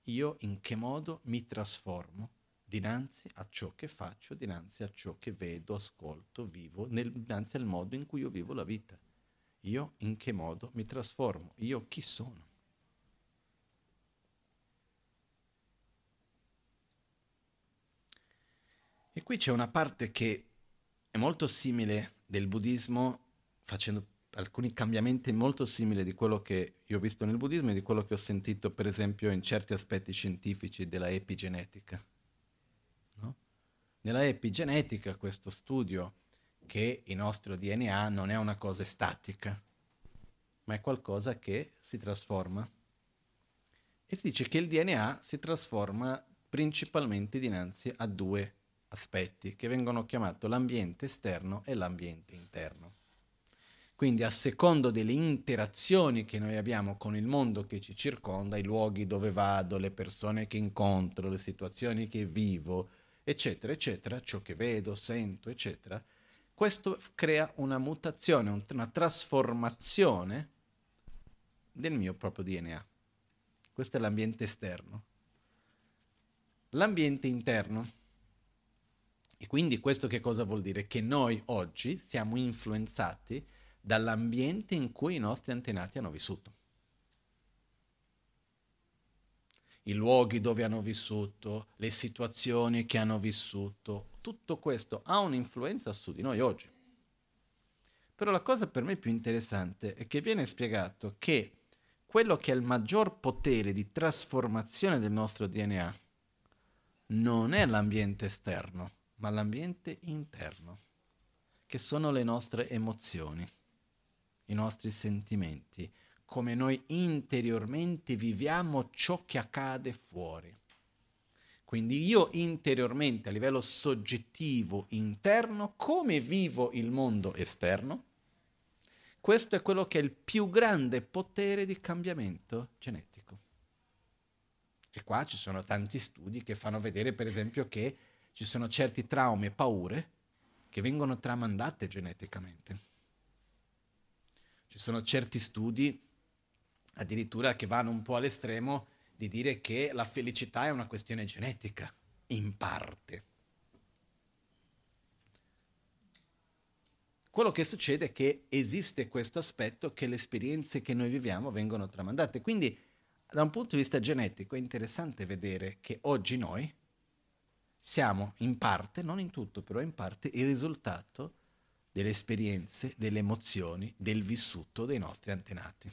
io in che modo mi trasformo dinanzi a ciò che faccio, dinanzi a ciò che vedo, ascolto, vivo, nel, dinanzi al modo in cui io vivo la vita. Io in che modo mi trasformo? Io chi sono? E qui c'è una parte che è molto simile del buddismo, facendo alcuni cambiamenti molto simili di quello che io ho visto nel buddismo e di quello che ho sentito per esempio in certi aspetti scientifici della epigenetica. No? Nella epigenetica questo studio che il nostro DNA non è una cosa statica, ma è qualcosa che si trasforma. E si dice che il DNA si trasforma principalmente dinanzi a due aspetti che vengono chiamati l'ambiente esterno e l'ambiente interno. Quindi a secondo delle interazioni che noi abbiamo con il mondo che ci circonda, i luoghi dove vado, le persone che incontro, le situazioni che vivo, eccetera, eccetera, ciò che vedo, sento, eccetera, questo crea una mutazione, una trasformazione del mio proprio DNA. Questo è l'ambiente esterno. L'ambiente interno. E quindi questo che cosa vuol dire? Che noi oggi siamo influenzati dall'ambiente in cui i nostri antenati hanno vissuto. I luoghi dove hanno vissuto, le situazioni che hanno vissuto, tutto questo ha un'influenza su di noi oggi. Però la cosa per me più interessante è che viene spiegato che quello che è il maggior potere di trasformazione del nostro DNA non è l'ambiente esterno, ma l'ambiente interno, che sono le nostre emozioni, i nostri sentimenti, come noi interiormente viviamo ciò che accade fuori. Quindi io interiormente, a livello soggettivo, interno, come vivo il mondo esterno? Questo è quello che è il più grande potere di cambiamento genetico. E qua ci sono tanti studi che fanno vedere, per esempio, che ci sono certi traumi e paure che vengono tramandate geneticamente. Ci sono certi studi addirittura che vanno un po' all'estremo di dire che la felicità è una questione genetica, in parte. Quello che succede è che esiste questo aspetto che le esperienze che noi viviamo vengono tramandate. Quindi, da un punto di vista genetico, è interessante vedere che oggi noi siamo in parte, non in tutto, però in parte, il risultato delle esperienze, delle emozioni, del vissuto dei nostri antenati.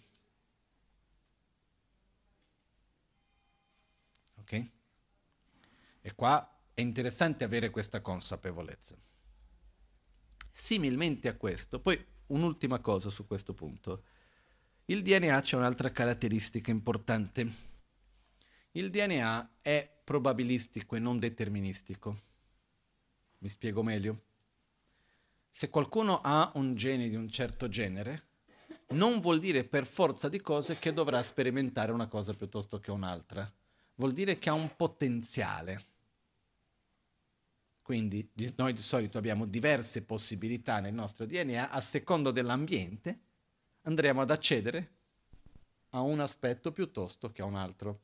Ok? E qua è interessante avere questa consapevolezza. Similmente a questo, poi un'ultima cosa su questo punto. Il DNA c'è un'altra caratteristica importante. Il DNA è probabilistico e non deterministico. Mi spiego meglio? Se qualcuno ha un gene di un certo genere, non vuol dire per forza di cose che dovrà sperimentare una cosa piuttosto che un'altra vuol dire che ha un potenziale. Quindi noi di solito abbiamo diverse possibilità nel nostro DNA, a secondo dell'ambiente andremo ad accedere a un aspetto piuttosto che a un altro.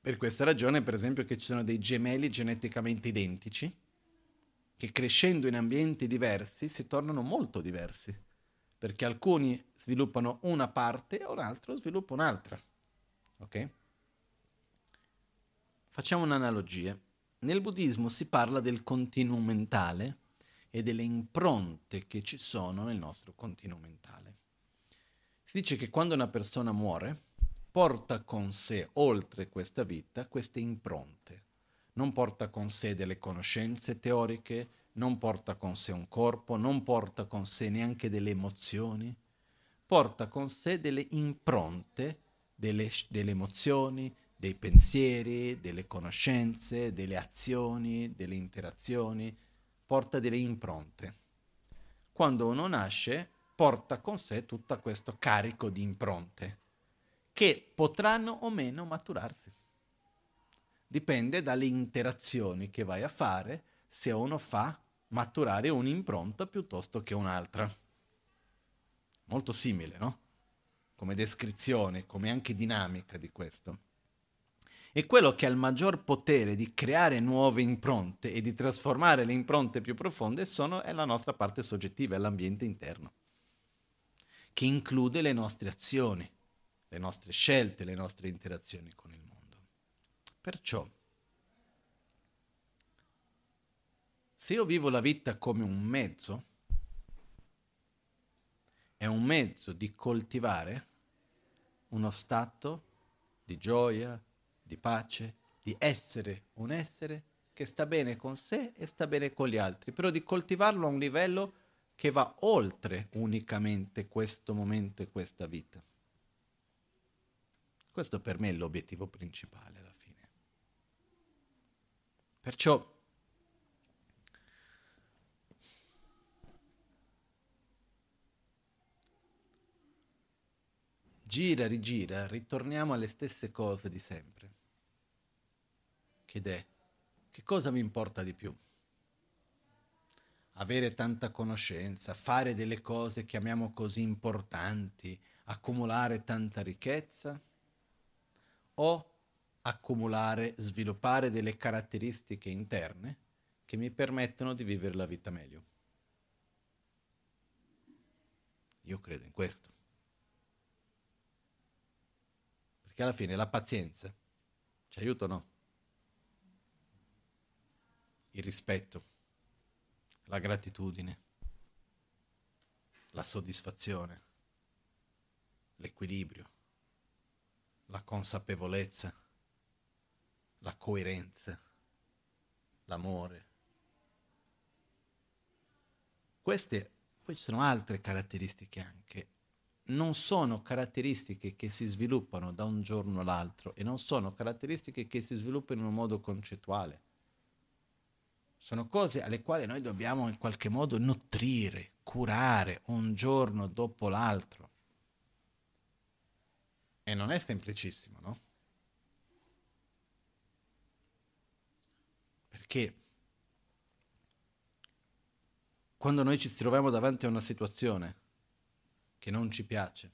Per questa ragione, per esempio, che ci sono dei gemelli geneticamente identici, che crescendo in ambienti diversi si tornano molto diversi, perché alcuni sviluppano una parte e un altro sviluppa un'altra. Ok? Facciamo un'analogia. Nel buddismo si parla del continuum mentale e delle impronte che ci sono nel nostro continuum mentale. Si dice che quando una persona muore, porta con sé, oltre questa vita, queste impronte. Non porta con sé delle conoscenze teoriche, non porta con sé un corpo, non porta con sé neanche delle emozioni, porta con sé delle impronte, delle, delle emozioni, dei pensieri, delle conoscenze, delle azioni, delle interazioni, porta delle impronte. Quando uno nasce, porta con sé tutto questo carico di impronte che potranno o meno maturarsi. Dipende dalle interazioni che vai a fare se uno fa maturare un'impronta piuttosto che un'altra. Molto simile, no? Come descrizione, come anche dinamica di questo. E quello che ha il maggior potere di creare nuove impronte e di trasformare le impronte più profonde sono, è la nostra parte soggettiva, è l'ambiente interno, che include le nostre azioni, le nostre scelte, le nostre interazioni con il. Perciò, se io vivo la vita come un mezzo, è un mezzo di coltivare uno stato di gioia, di pace, di essere un essere che sta bene con sé e sta bene con gli altri, però di coltivarlo a un livello che va oltre unicamente questo momento e questa vita. Questo per me è l'obiettivo principale. Perciò gira, rigira, ritorniamo alle stesse cose di sempre. Ed è, che cosa mi importa di più? Avere tanta conoscenza, fare delle cose chiamiamo così importanti, accumulare tanta ricchezza? o accumulare, sviluppare delle caratteristiche interne che mi permettono di vivere la vita meglio. Io credo in questo. Perché alla fine la pazienza ci aiuta o no? Il rispetto, la gratitudine, la soddisfazione, l'equilibrio la consapevolezza, la coerenza, l'amore. Queste, poi ci sono altre caratteristiche anche, non sono caratteristiche che si sviluppano da un giorno all'altro e non sono caratteristiche che si sviluppano in un modo concettuale. Sono cose alle quali noi dobbiamo in qualche modo nutrire, curare un giorno dopo l'altro. E non è semplicissimo, no? Perché quando noi ci troviamo davanti a una situazione che non ci piace,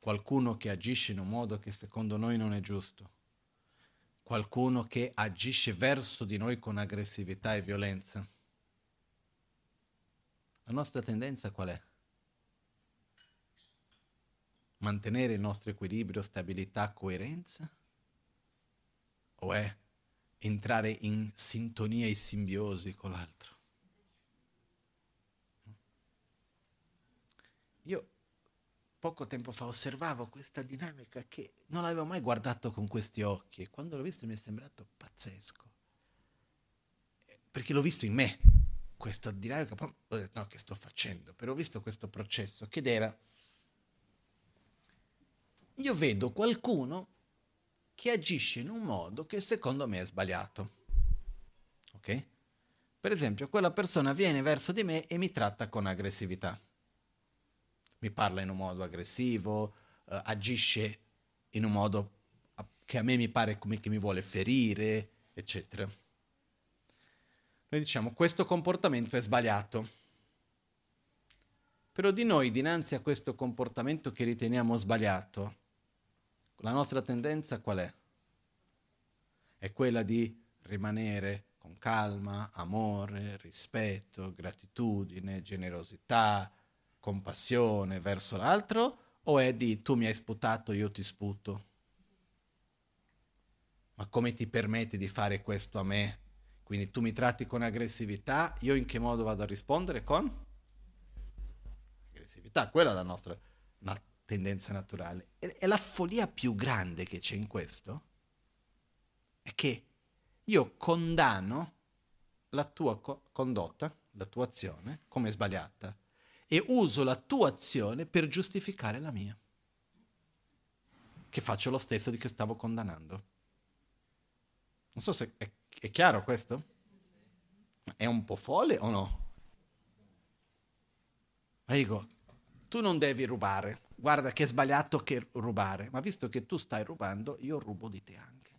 qualcuno che agisce in un modo che secondo noi non è giusto, qualcuno che agisce verso di noi con aggressività e violenza, la nostra tendenza qual è? mantenere il nostro equilibrio, stabilità, coerenza? O è entrare in sintonia e simbiosi con l'altro? Io poco tempo fa osservavo questa dinamica che non l'avevo mai guardato con questi occhi e quando l'ho visto mi è sembrato pazzesco. Perché l'ho visto in me, questa dinamica, poi ho detto no, che sto facendo, però ho visto questo processo che era io vedo qualcuno che agisce in un modo che secondo me è sbagliato. Ok? Per esempio, quella persona viene verso di me e mi tratta con aggressività. Mi parla in un modo aggressivo, eh, agisce in un modo che a me mi pare come che mi vuole ferire, eccetera. Noi diciamo questo comportamento è sbagliato. Però di noi, dinanzi a questo comportamento che riteniamo sbagliato, la nostra tendenza qual è? È quella di rimanere con calma, amore, rispetto, gratitudine, generosità, compassione verso l'altro o è di tu mi hai sputato, io ti sputo? Ma come ti permetti di fare questo a me? Quindi tu mi tratti con aggressività, io in che modo vado a rispondere? Con aggressività, quella è la nostra natura tendenza naturale. E, la follia più grande che c'è in questo è che io condanno la tua co- condotta, la tua azione, come sbagliata, e uso la tua azione per giustificare la mia. Che faccio lo stesso di che stavo condannando. Non so se è, è chiaro questo. È un po' folle o no? Ma dico, tu non devi rubare. Guarda che è sbagliato che rubare, ma visto che tu stai rubando, io rubo di te anche.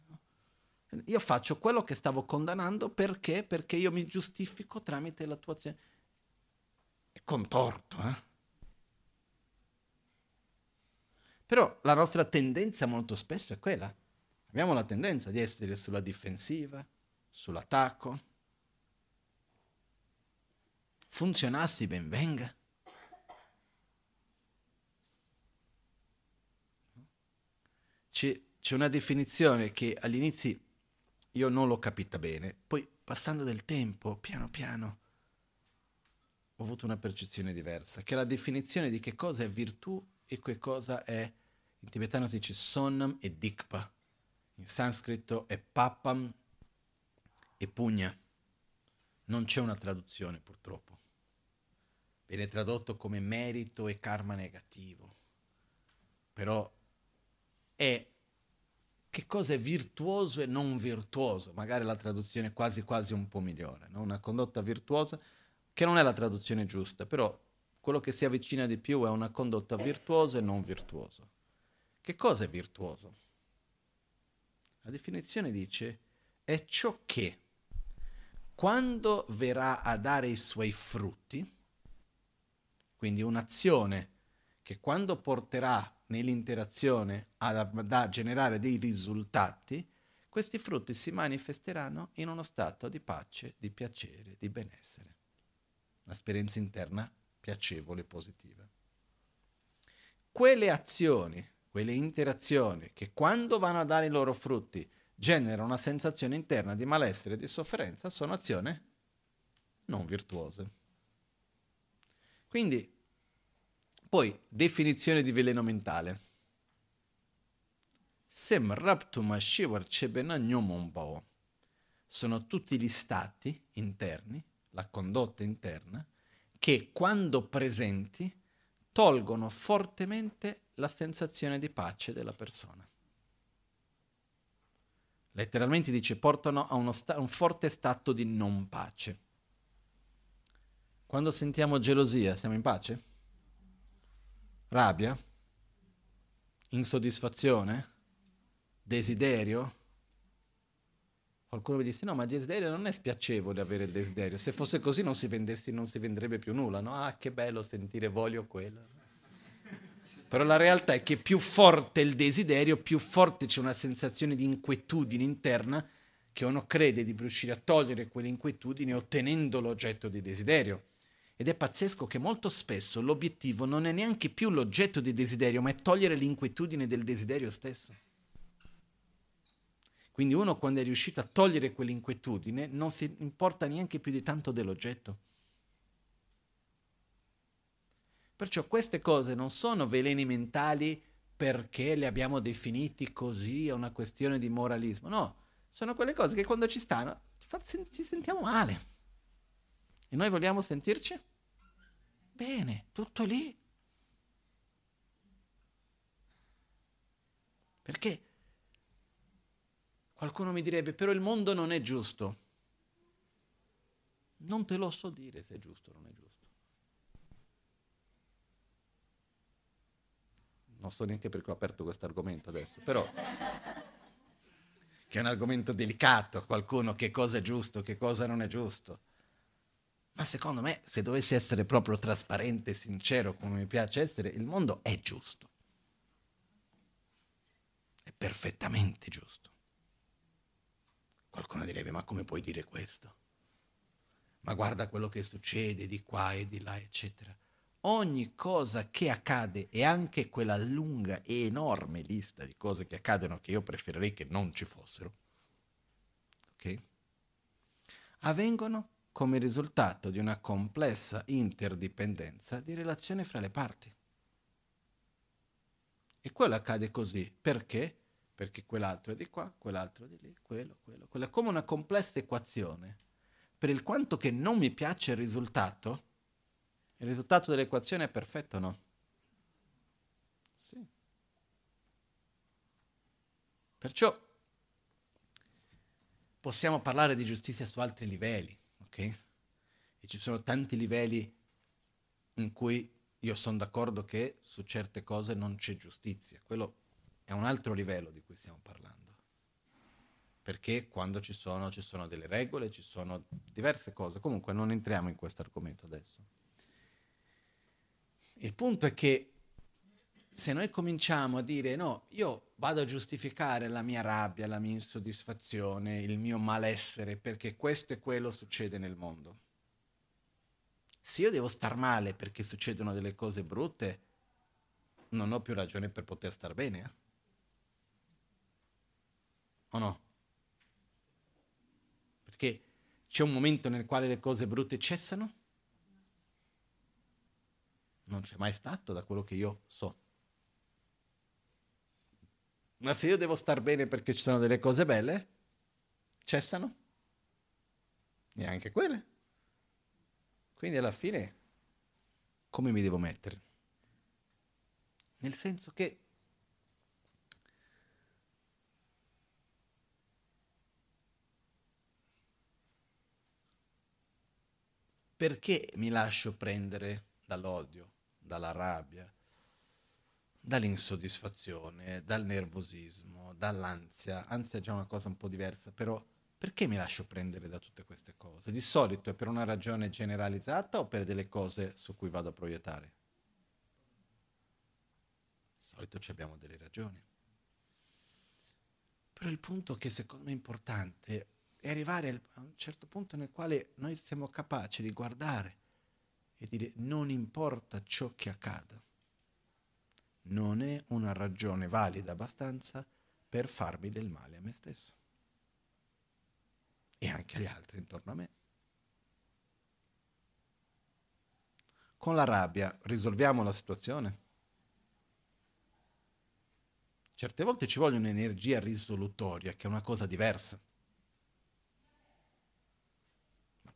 Io faccio quello che stavo condannando perché? Perché io mi giustifico tramite la tua azione. È contorto, eh? Però la nostra tendenza molto spesso è quella. Abbiamo la tendenza di essere sulla difensiva, sull'attacco. Funzionassi ben venga. C'è, c'è una definizione che all'inizio io non l'ho capita bene, poi passando del tempo, piano piano, ho avuto una percezione diversa, che è la definizione di che cosa è virtù e che cosa è, in tibetano si dice sonnam e dikpa, in sanscrito è papam e pugna. Non c'è una traduzione purtroppo. Viene tradotto come merito e karma negativo. Però è che cosa è virtuoso e non virtuoso. Magari la traduzione è quasi quasi un po' migliore. No? Una condotta virtuosa, che non è la traduzione giusta, però quello che si avvicina di più è una condotta virtuosa e non virtuosa. Che cosa è virtuoso? La definizione dice è ciò che quando verrà a dare i suoi frutti, quindi un'azione che quando porterà nell'interazione a generare dei risultati, questi frutti si manifesteranno in uno stato di pace, di piacere, di benessere. Un'esperienza interna piacevole e positiva. Quelle azioni, quelle interazioni che quando vanno a dare i loro frutti generano una sensazione interna di malessere e di sofferenza, sono azioni non virtuose. Quindi poi, definizione di veleno mentale. Sem raptum shivar chebena bao. Sono tutti gli stati interni, la condotta interna, che quando presenti tolgono fortemente la sensazione di pace della persona. Letteralmente dice portano a sta- un forte stato di non pace. Quando sentiamo gelosia, siamo in pace? Rabbia, insoddisfazione, desiderio. Qualcuno mi disse: No, ma il desiderio non è spiacevole avere il desiderio. Se fosse così non si, vendessi, non si vendrebbe più nulla. No? Ah, che bello sentire voglio quello. Però la realtà è che più forte il desiderio, più forte c'è una sensazione di inquietudine interna che uno crede di riuscire a togliere quell'inquietudine ottenendo l'oggetto di desiderio. Ed è pazzesco che molto spesso l'obiettivo non è neanche più l'oggetto di desiderio, ma è togliere l'inquietudine del desiderio stesso. Quindi uno quando è riuscito a togliere quell'inquietudine non si importa neanche più di tanto dell'oggetto. Perciò queste cose non sono veleni mentali perché le abbiamo definiti così, è una questione di moralismo. No, sono quelle cose che quando ci stanno ci sentiamo male. E noi vogliamo sentirci? Bene, tutto lì. Perché qualcuno mi direbbe, però il mondo non è giusto. Non te lo so dire se è giusto o non è giusto. Non so neanche perché ho aperto questo argomento adesso, però che è un argomento delicato, qualcuno che cosa è giusto, che cosa non è giusto. Ma secondo me, se dovessi essere proprio trasparente e sincero come mi piace essere, il mondo è giusto. È perfettamente giusto. Qualcuno direbbe, ma come puoi dire questo? Ma guarda quello che succede di qua e di là, eccetera. Ogni cosa che accade e anche quella lunga e enorme lista di cose che accadono che io preferirei che non ci fossero, ok? Avvengono come risultato di una complessa interdipendenza di relazione fra le parti. E quello accade così perché? perché quell'altro è di qua, quell'altro è di lì, quello, quello, quello. È come una complessa equazione. Per il quanto che non mi piace il risultato, il risultato dell'equazione è perfetto, no? Sì. Perciò possiamo parlare di giustizia su altri livelli, ok? E ci sono tanti livelli in cui io sono d'accordo che su certe cose non c'è giustizia. Quello è un altro livello di cui stiamo parlando. Perché quando ci sono, ci sono delle regole, ci sono diverse cose. Comunque non entriamo in questo argomento adesso. Il punto è che se noi cominciamo a dire no, io vado a giustificare la mia rabbia, la mia insoddisfazione, il mio malessere, perché questo e quello succede nel mondo. Se io devo star male perché succedono delle cose brutte, non ho più ragione per poter star bene. Eh? O no? Perché c'è un momento nel quale le cose brutte cessano? Non c'è mai stato da quello che io so. Ma se io devo star bene perché ci sono delle cose belle, cessano? Neanche quelle. Quindi alla fine, come mi devo mettere? Nel senso che perché mi lascio prendere dall'odio, dalla rabbia, dall'insoddisfazione, dal nervosismo, dall'ansia. Ansia è già una cosa un po' diversa, però perché mi lascio prendere da tutte queste cose? Di solito è per una ragione generalizzata o per delle cose su cui vado a proiettare? Di solito abbiamo delle ragioni. Però il punto che secondo me è importante e arrivare a un certo punto nel quale noi siamo capaci di guardare e dire non importa ciò che accada, non è una ragione valida abbastanza per farmi del male a me stesso e anche agli altri intorno a me. Con la rabbia risolviamo la situazione. Certe volte ci vuole un'energia risolutoria, che è una cosa diversa.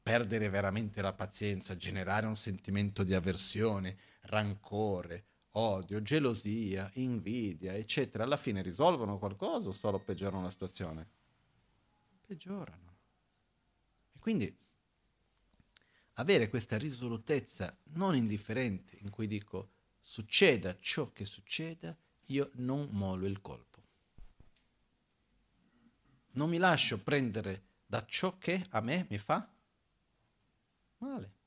perdere veramente la pazienza, generare un sentimento di avversione, rancore, odio, gelosia, invidia, eccetera, alla fine risolvono qualcosa o solo peggiorano la situazione? Peggiorano. E quindi avere questa risolutezza non indifferente in cui dico succeda ciò che succeda, io non mollo il colpo. Non mi lascio prendere da ciò che a me mi fa male.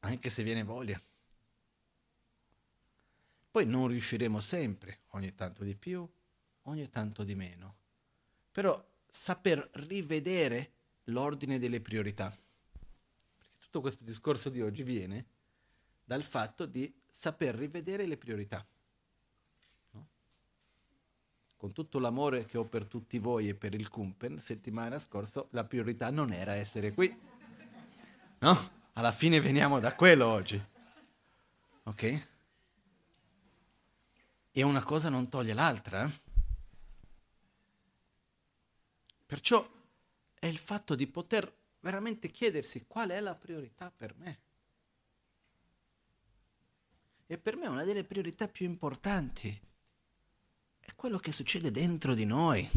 Anche se viene voglia. Poi non riusciremo sempre, ogni tanto di più, ogni tanto di meno. Però saper rivedere l'ordine delle priorità. Perché tutto questo discorso di oggi viene dal fatto di saper rivedere le priorità con tutto l'amore che ho per tutti voi e per il Kumpen, settimana scorsa la priorità non era essere qui. No? Alla fine veniamo da quello oggi. Ok? E una cosa non toglie l'altra. Eh? Perciò è il fatto di poter veramente chiedersi qual è la priorità per me. E per me una delle priorità più importanti è quello che succede dentro di noi.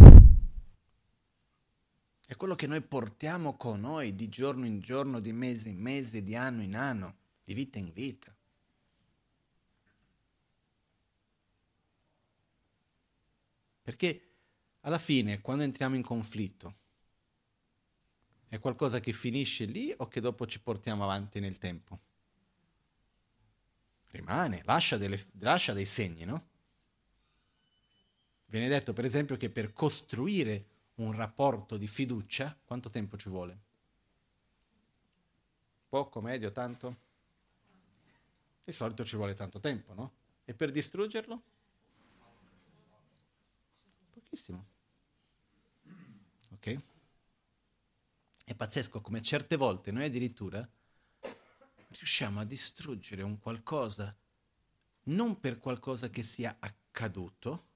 È quello che noi portiamo con noi di giorno in giorno, di mese in mese, di anno in anno, di vita in vita. Perché alla fine, quando entriamo in conflitto, è qualcosa che finisce lì o che dopo ci portiamo avanti nel tempo? Rimane, lascia, delle, lascia dei segni, no? Viene detto per esempio che per costruire un rapporto di fiducia, quanto tempo ci vuole? Poco, medio, tanto? Di solito ci vuole tanto tempo, no? E per distruggerlo? Pochissimo. Ok? È pazzesco come certe volte noi addirittura riusciamo a distruggere un qualcosa non per qualcosa che sia accaduto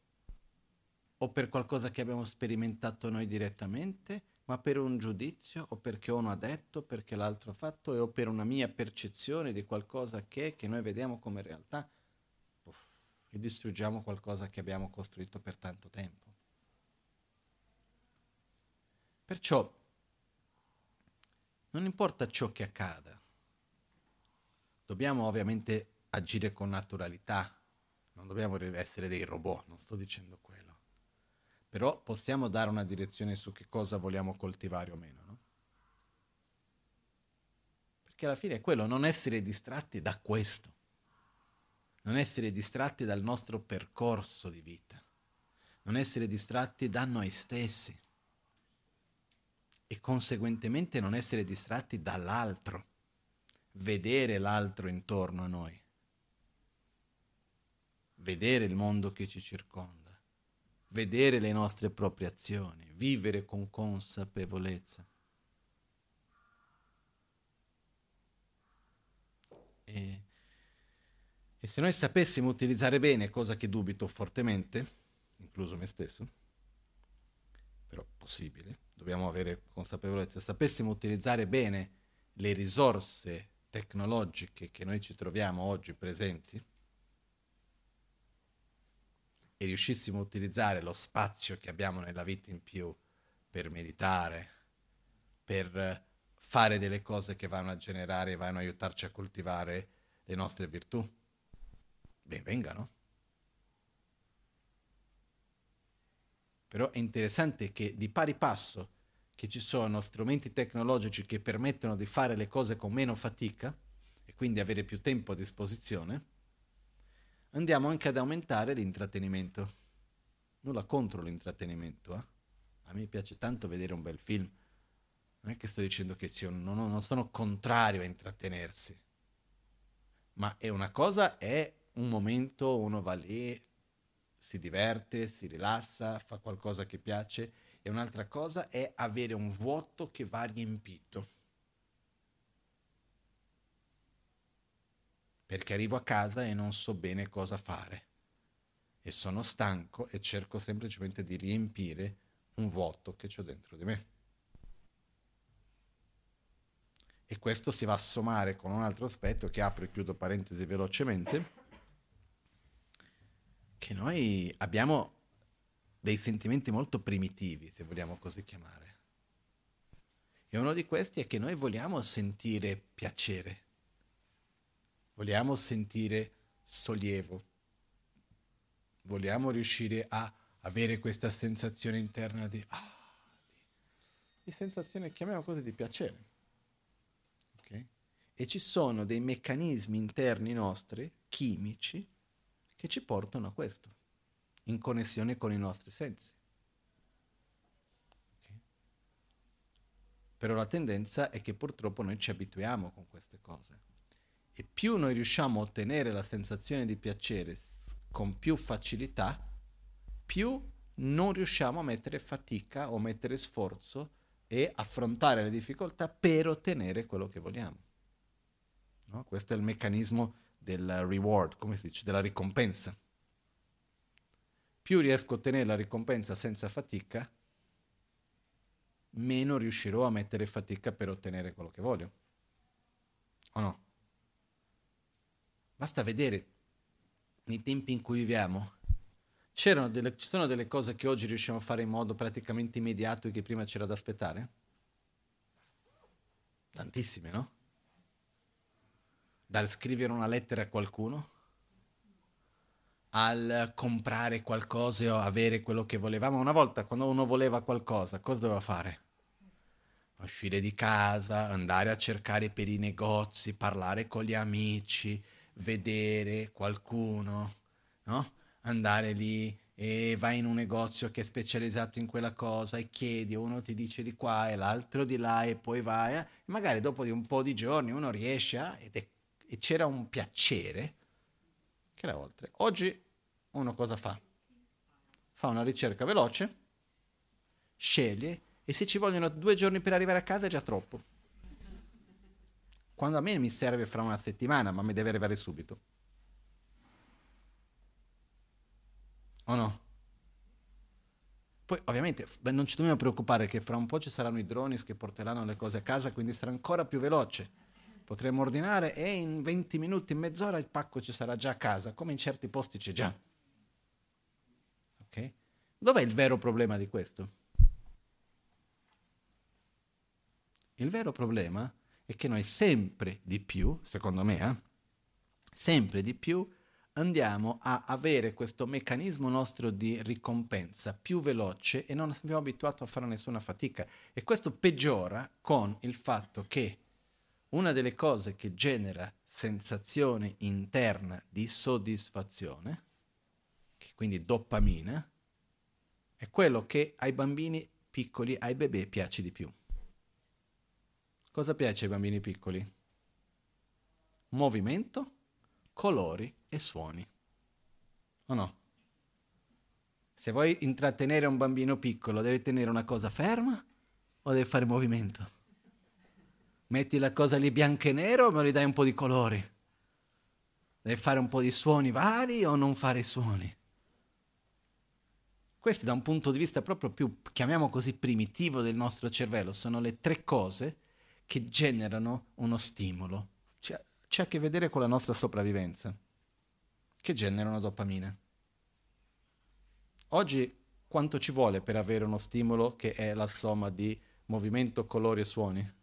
o per qualcosa che abbiamo sperimentato noi direttamente, ma per un giudizio o perché uno ha detto, perché l'altro ha fatto o per una mia percezione di qualcosa che, che noi vediamo come realtà Uff, e distruggiamo qualcosa che abbiamo costruito per tanto tempo. Perciò non importa ciò che accada, dobbiamo ovviamente agire con naturalità, non dobbiamo essere dei robot, non sto dicendo quello. Però possiamo dare una direzione su che cosa vogliamo coltivare o meno, no? Perché alla fine è quello, non essere distratti da questo, non essere distratti dal nostro percorso di vita, non essere distratti da noi stessi. E conseguentemente non essere distratti dall'altro, vedere l'altro intorno a noi. Vedere il mondo che ci circonda, vedere le nostre proprie azioni, vivere con consapevolezza. E, e se noi sapessimo utilizzare bene, cosa che dubito fortemente, incluso me stesso, però possibile, dobbiamo avere consapevolezza, sapessimo utilizzare bene le risorse tecnologiche che noi ci troviamo oggi presenti, e riuscissimo a utilizzare lo spazio che abbiamo nella vita in più per meditare, per fare delle cose che vanno a generare vanno a aiutarci a coltivare le nostre virtù, ben vengano. Però è interessante che di pari passo che ci sono strumenti tecnologici che permettono di fare le cose con meno fatica e quindi avere più tempo a disposizione, andiamo anche ad aumentare l'intrattenimento. Nulla contro l'intrattenimento, eh? A me piace tanto vedere un bel film. Non è che sto dicendo che non, non sono contrario a intrattenersi. Ma è una cosa, è un momento, uno va lì, si diverte, si rilassa, fa qualcosa che piace, e un'altra cosa è avere un vuoto che va riempito. Perché arrivo a casa e non so bene cosa fare e sono stanco e cerco semplicemente di riempire un vuoto che c'ho dentro di me. E questo si va a sommare con un altro aspetto che apro e chiudo parentesi velocemente, che noi abbiamo dei sentimenti molto primitivi, se vogliamo così chiamare. E uno di questi è che noi vogliamo sentire piacere vogliamo sentire sollievo, vogliamo riuscire a avere questa sensazione interna di, ah, di, di sensazione, chiamiamola così, di piacere. Okay? E ci sono dei meccanismi interni nostri, chimici, che ci portano a questo, in connessione con i nostri sensi. Però la tendenza è che purtroppo noi ci abituiamo con queste cose e più noi riusciamo a ottenere la sensazione di piacere con più facilità, più non riusciamo a mettere fatica o mettere sforzo e affrontare le difficoltà per ottenere quello che vogliamo. No? Questo è il meccanismo del reward, come si dice, della ricompensa. Più riesco a ottenere la ricompensa senza fatica, meno riuscirò a mettere fatica per ottenere quello che voglio. O no? Basta vedere nei tempi in cui viviamo. Delle, ci sono delle cose che oggi riusciamo a fare in modo praticamente immediato e che prima c'era da aspettare? Tantissime, no? Dal scrivere una lettera a qualcuno, al comprare qualcosa o avere quello che volevamo. Una volta, quando uno voleva qualcosa, cosa doveva fare? Uscire di casa, andare a cercare per i negozi, parlare con gli amici, vedere qualcuno, no? Andare lì e vai in un negozio che è specializzato in quella cosa e chiedi, uno ti dice di qua e l'altro di là e poi vai, eh? magari dopo di un po' di giorni uno riesce a, ed è, e c'era un piacere che era oltre. Oggi uno cosa fa? Fa una ricerca veloce, sceglie e se ci vogliono due giorni per arrivare a casa è già troppo quando a me mi serve fra una settimana, ma mi deve arrivare subito. O no? Poi ovviamente non ci dobbiamo preoccupare che fra un po' ci saranno i droni che porteranno le cose a casa, quindi sarà ancora più veloce. Potremo ordinare e in 20 minuti, in mezz'ora il pacco ci sarà già a casa, come in certi posti c'è già. Ok? Dov'è il vero problema di questo? Il vero problema è che noi sempre di più, secondo me, eh, sempre di più andiamo a avere questo meccanismo nostro di ricompensa più veloce e non abbiamo abituato a fare nessuna fatica. E questo peggiora con il fatto che una delle cose che genera sensazione interna di soddisfazione, quindi dopamina, è quello che ai bambini piccoli, ai bebè piace di più. Cosa piace ai bambini piccoli? Movimento, colori e suoni. O no? Se vuoi intrattenere un bambino piccolo, deve tenere una cosa ferma o deve fare movimento? Metti la cosa lì bianco e nero o gli dai un po' di colori? Deve fare un po' di suoni vari o non fare suoni? Questi da un punto di vista proprio più, chiamiamo così, primitivo del nostro cervello, sono le tre cose che generano uno stimolo. C'è, c'è a che vedere con la nostra sopravvivenza che generano dopamina. Oggi quanto ci vuole per avere uno stimolo che è la somma di movimento, colori e suoni?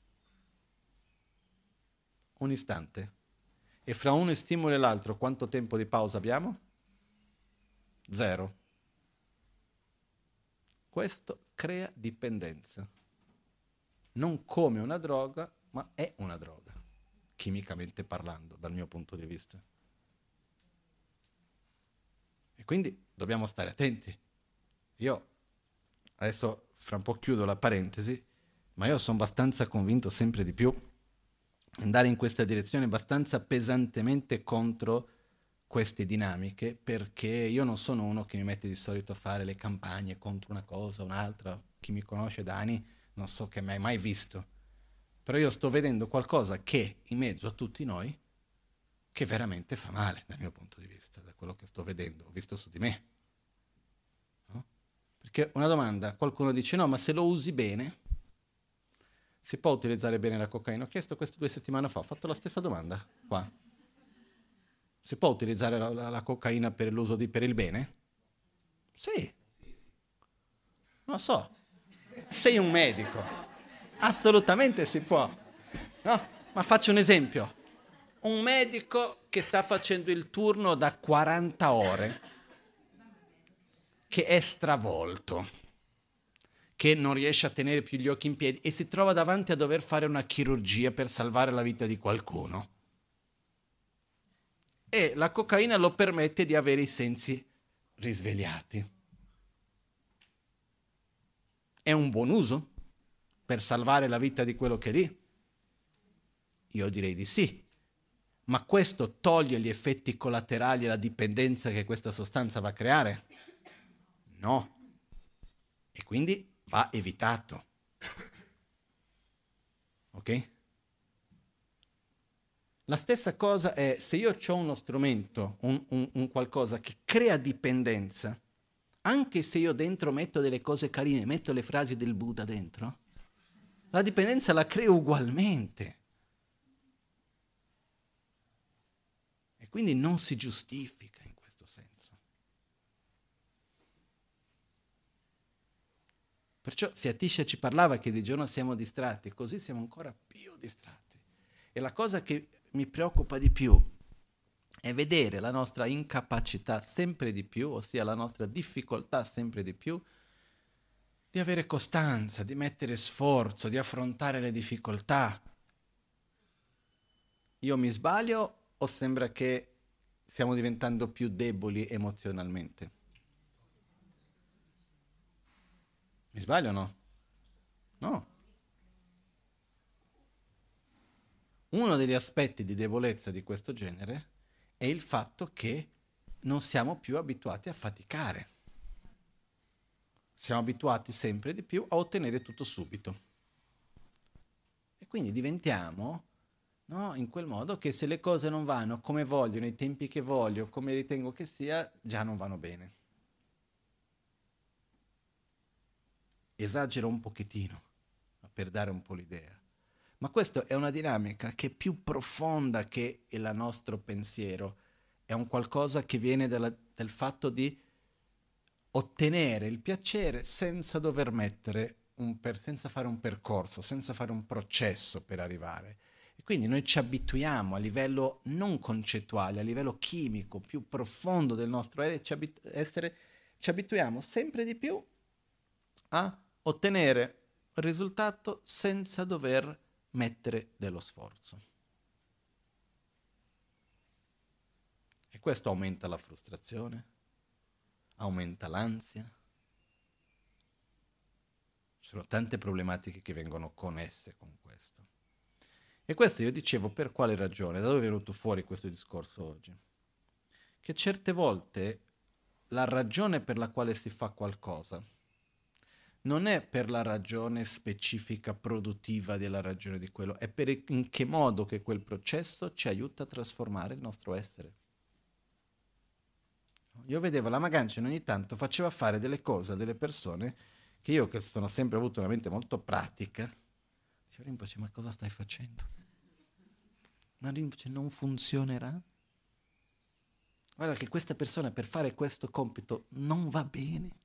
Un istante. E fra uno stimolo e l'altro quanto tempo di pausa abbiamo? Zero. Questo crea dipendenza. Non come una droga, ma è una droga, chimicamente parlando, dal mio punto di vista. E quindi dobbiamo stare attenti. Io adesso fra un po' chiudo la parentesi, ma io sono abbastanza convinto sempre di più andare in questa direzione abbastanza pesantemente contro queste dinamiche perché io non sono uno che mi mette di solito a fare le campagne contro una cosa o un'altra. Chi mi conosce da anni non so che mi hai mai visto. Però io sto vedendo qualcosa che in mezzo a tutti noi che veramente fa male dal mio punto di vista, da quello che sto vedendo, ho visto su di me. No? Perché una domanda, qualcuno dice no, ma se lo usi bene, si può utilizzare bene la cocaina? Ho chiesto questo due settimane fa, ho fatto la stessa domanda qua. Si può utilizzare la, la, la cocaina per l'uso di, per il bene? Sì. Non so. Sei un medico. Assolutamente si può. No? Ma faccio un esempio un medico che sta facendo il turno da 40 ore, che è stravolto, che non riesce a tenere più gli occhi in piedi e si trova davanti a dover fare una chirurgia per salvare la vita di qualcuno. E la cocaina lo permette di avere i sensi risvegliati. È un buon uso per salvare la vita di quello che è lì? Io direi di sì, ma questo toglie gli effetti collaterali e la dipendenza che questa sostanza va a creare? No. E quindi va evitato. Ok? La stessa cosa è se io ho uno strumento, un, un, un, qualcosa che crea dipendenza, anche se io dentro metto delle cose carine, metto le frasi del Buddha dentro, la dipendenza la creo ugualmente. Quindi non si giustifica in questo senso. Perciò Siatisha ci parlava che di giorno siamo distratti, così siamo ancora più distratti. E la cosa che mi preoccupa di più è vedere la nostra incapacità sempre di più, ossia la nostra difficoltà sempre di più, di avere costanza, di mettere sforzo, di affrontare le difficoltà. Io mi sbaglio o sembra che stiamo diventando più deboli emozionalmente? Mi sbaglio o no? No. Uno degli aspetti di debolezza di questo genere è il fatto che non siamo più abituati a faticare. Siamo abituati sempre di più a ottenere tutto subito. E quindi diventiamo no, in quel modo che se le cose non vanno come voglio, nei tempi che voglio, come ritengo che sia, già non vanno bene. Esagero un pochettino per dare un po' l'idea. Ma questa è una dinamica che è più profonda che il nostro pensiero, è un qualcosa che viene dalla, dal fatto di ottenere il piacere senza dover mettere un per, senza fare un percorso, senza fare un processo per arrivare. E quindi noi ci abituiamo a livello non concettuale, a livello chimico più profondo del nostro essere, ci abituiamo sempre di più a ottenere il risultato senza dover mettere dello sforzo. E questo aumenta la frustrazione, aumenta l'ansia. Ci sono tante problematiche che vengono connesse con questo. E questo io dicevo per quale ragione, da dove è venuto fuori questo discorso oggi? Che certe volte la ragione per la quale si fa qualcosa non è per la ragione specifica produttiva della ragione di quello, è per in che modo che quel processo ci aiuta a trasformare il nostro essere. Io vedevo la Magancia ogni tanto faceva fare delle cose a delle persone che io, che sono sempre avuto una mente molto pratica, dicevo Rinpoche, ma cosa stai facendo? Ma Rinpoche non funzionerà? Guarda che questa persona per fare questo compito non va bene.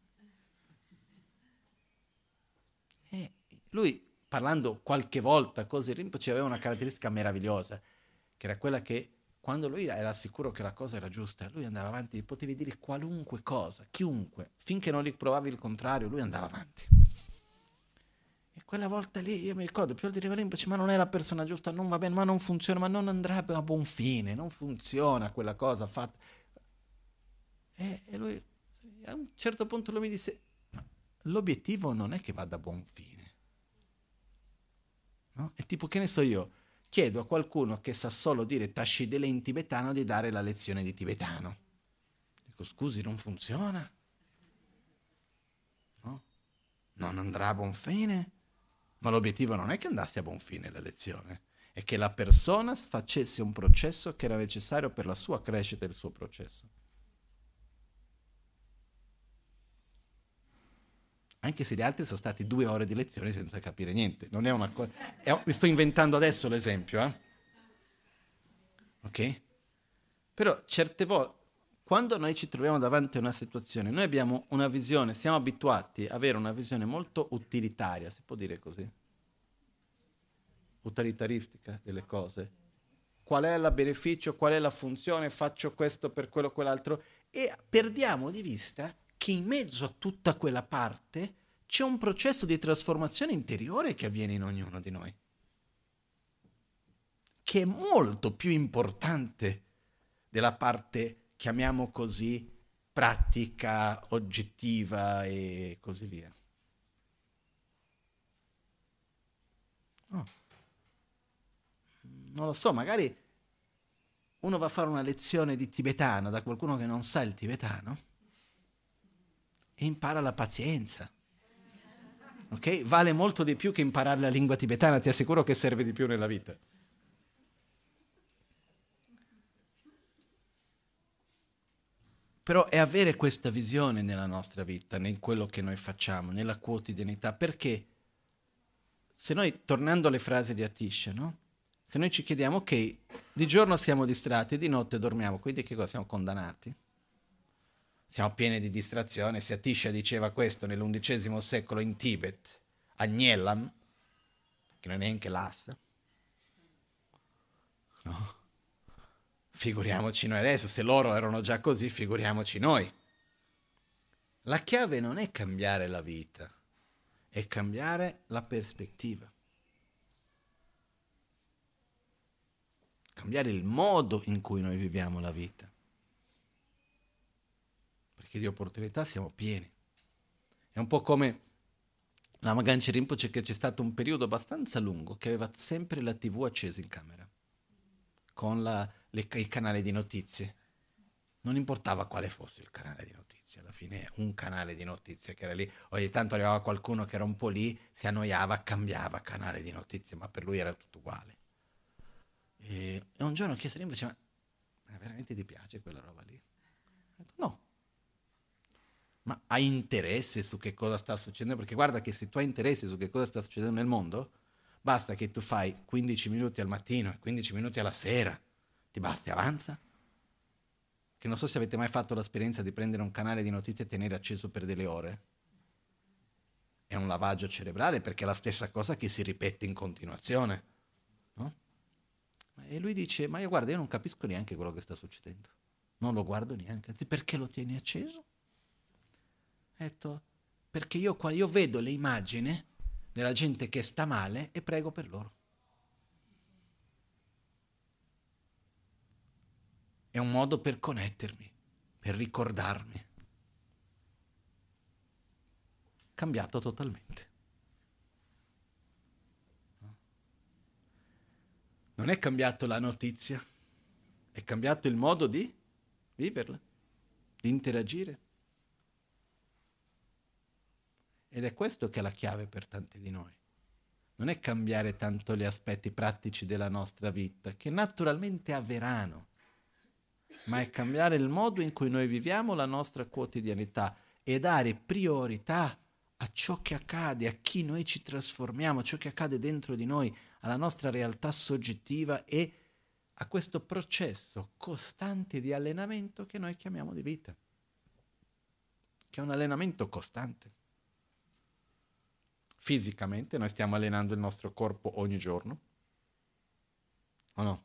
E lui, parlando qualche volta così, Rinpoche aveva una caratteristica meravigliosa, che era quella che quando lui era sicuro che la cosa era giusta, lui andava avanti, potevi dire qualunque cosa, chiunque, finché non gli provavi il contrario, lui andava avanti. E quella volta lì io mi ricordo, più di Rinpoche, ma non è la persona giusta, non va bene, ma non funziona, ma non andrà a buon fine, non funziona quella cosa fatta. E, e lui, a un certo punto lui mi disse, l'obiettivo non è che vada a buon fine. No? È tipo, che ne so io, chiedo a qualcuno che sa solo dire Tashidele in tibetano di dare la lezione di tibetano. Dico, scusi, non funziona? No? Non andrà a buon fine? Ma l'obiettivo non è che andasse a buon fine la lezione, è che la persona facesse un processo che era necessario per la sua crescita e il suo processo. Anche se gli altri sono stati due ore di lezione senza capire niente. Non è una cosa... mi sto inventando adesso l'esempio, eh? Ok? Però certe volte, quando noi ci troviamo davanti a una situazione, noi abbiamo una visione, siamo abituati ad avere una visione molto utilitaria, si può dire così? Utilitaristica delle cose. Qual è il beneficio, qual è la funzione, faccio questo per quello o quell'altro, e perdiamo di vista che in mezzo a tutta quella parte c'è un processo di trasformazione interiore che avviene in ognuno di noi, che è molto più importante della parte, chiamiamo così, pratica, oggettiva e così via. Oh. Non lo so, magari uno va a fare una lezione di tibetano da qualcuno che non sa il tibetano e impara la pazienza. Ok? Vale molto di più che imparare la lingua tibetana, ti assicuro che serve di più nella vita. Però è avere questa visione nella nostra vita, in quello che noi facciamo, nella quotidianità, perché se noi, tornando alle frasi di Atisha, no? Se noi ci chiediamo, ok, di giorno siamo distratti, di notte dormiamo, quindi che cosa? Siamo condannati? Siamo pieni di distrazione. Se Atisha diceva questo nell'undicesimo secolo in Tibet, a Gnelam, che non è neanche Lhasa, no? Figuriamoci noi adesso, se loro erano già così, figuriamoci noi. La chiave non è cambiare la vita, è cambiare la prospettiva. Cambiare il modo in cui noi viviamo la vita perché di opportunità siamo pieni. È un po' come la Maganci Rinpoche che c'è stato un periodo abbastanza lungo che aveva sempre la tv accesa in camera, con la, le, il canale di notizie. Non importava quale fosse il canale di notizie, alla fine un canale di notizie che era lì. Ogni tanto arrivava qualcuno che era un po' lì, si annoiava, cambiava canale di notizie, ma per lui era tutto uguale. E, e un giorno ho chiesto a Rinpoche, ma veramente ti piace quella roba lì? Ma hai interesse su che cosa sta succedendo? Perché guarda che se tu hai interesse su che cosa sta succedendo nel mondo, basta che tu fai 15 minuti al mattino e 15 minuti alla sera. Ti basti, avanza. Che non so se avete mai fatto l'esperienza di prendere un canale di notizie e tenere acceso per delle ore. È un lavaggio cerebrale perché è la stessa cosa che si ripete in continuazione. No? E lui dice, ma io guarda, io non capisco neanche quello che sta succedendo. Non lo guardo neanche. Perché lo tieni acceso? Detto, perché io qua io vedo le immagini della gente che sta male e prego per loro. È un modo per connettermi, per ricordarmi. Cambiato totalmente. Non è cambiato la notizia, è cambiato il modo di viverla, di interagire. Ed è questo che è la chiave per tanti di noi. Non è cambiare tanto gli aspetti pratici della nostra vita, che naturalmente avverranno, ma è cambiare il modo in cui noi viviamo la nostra quotidianità e dare priorità a ciò che accade, a chi noi ci trasformiamo, a ciò che accade dentro di noi, alla nostra realtà soggettiva e a questo processo costante di allenamento che noi chiamiamo di vita, che è un allenamento costante fisicamente, noi stiamo allenando il nostro corpo ogni giorno, o no?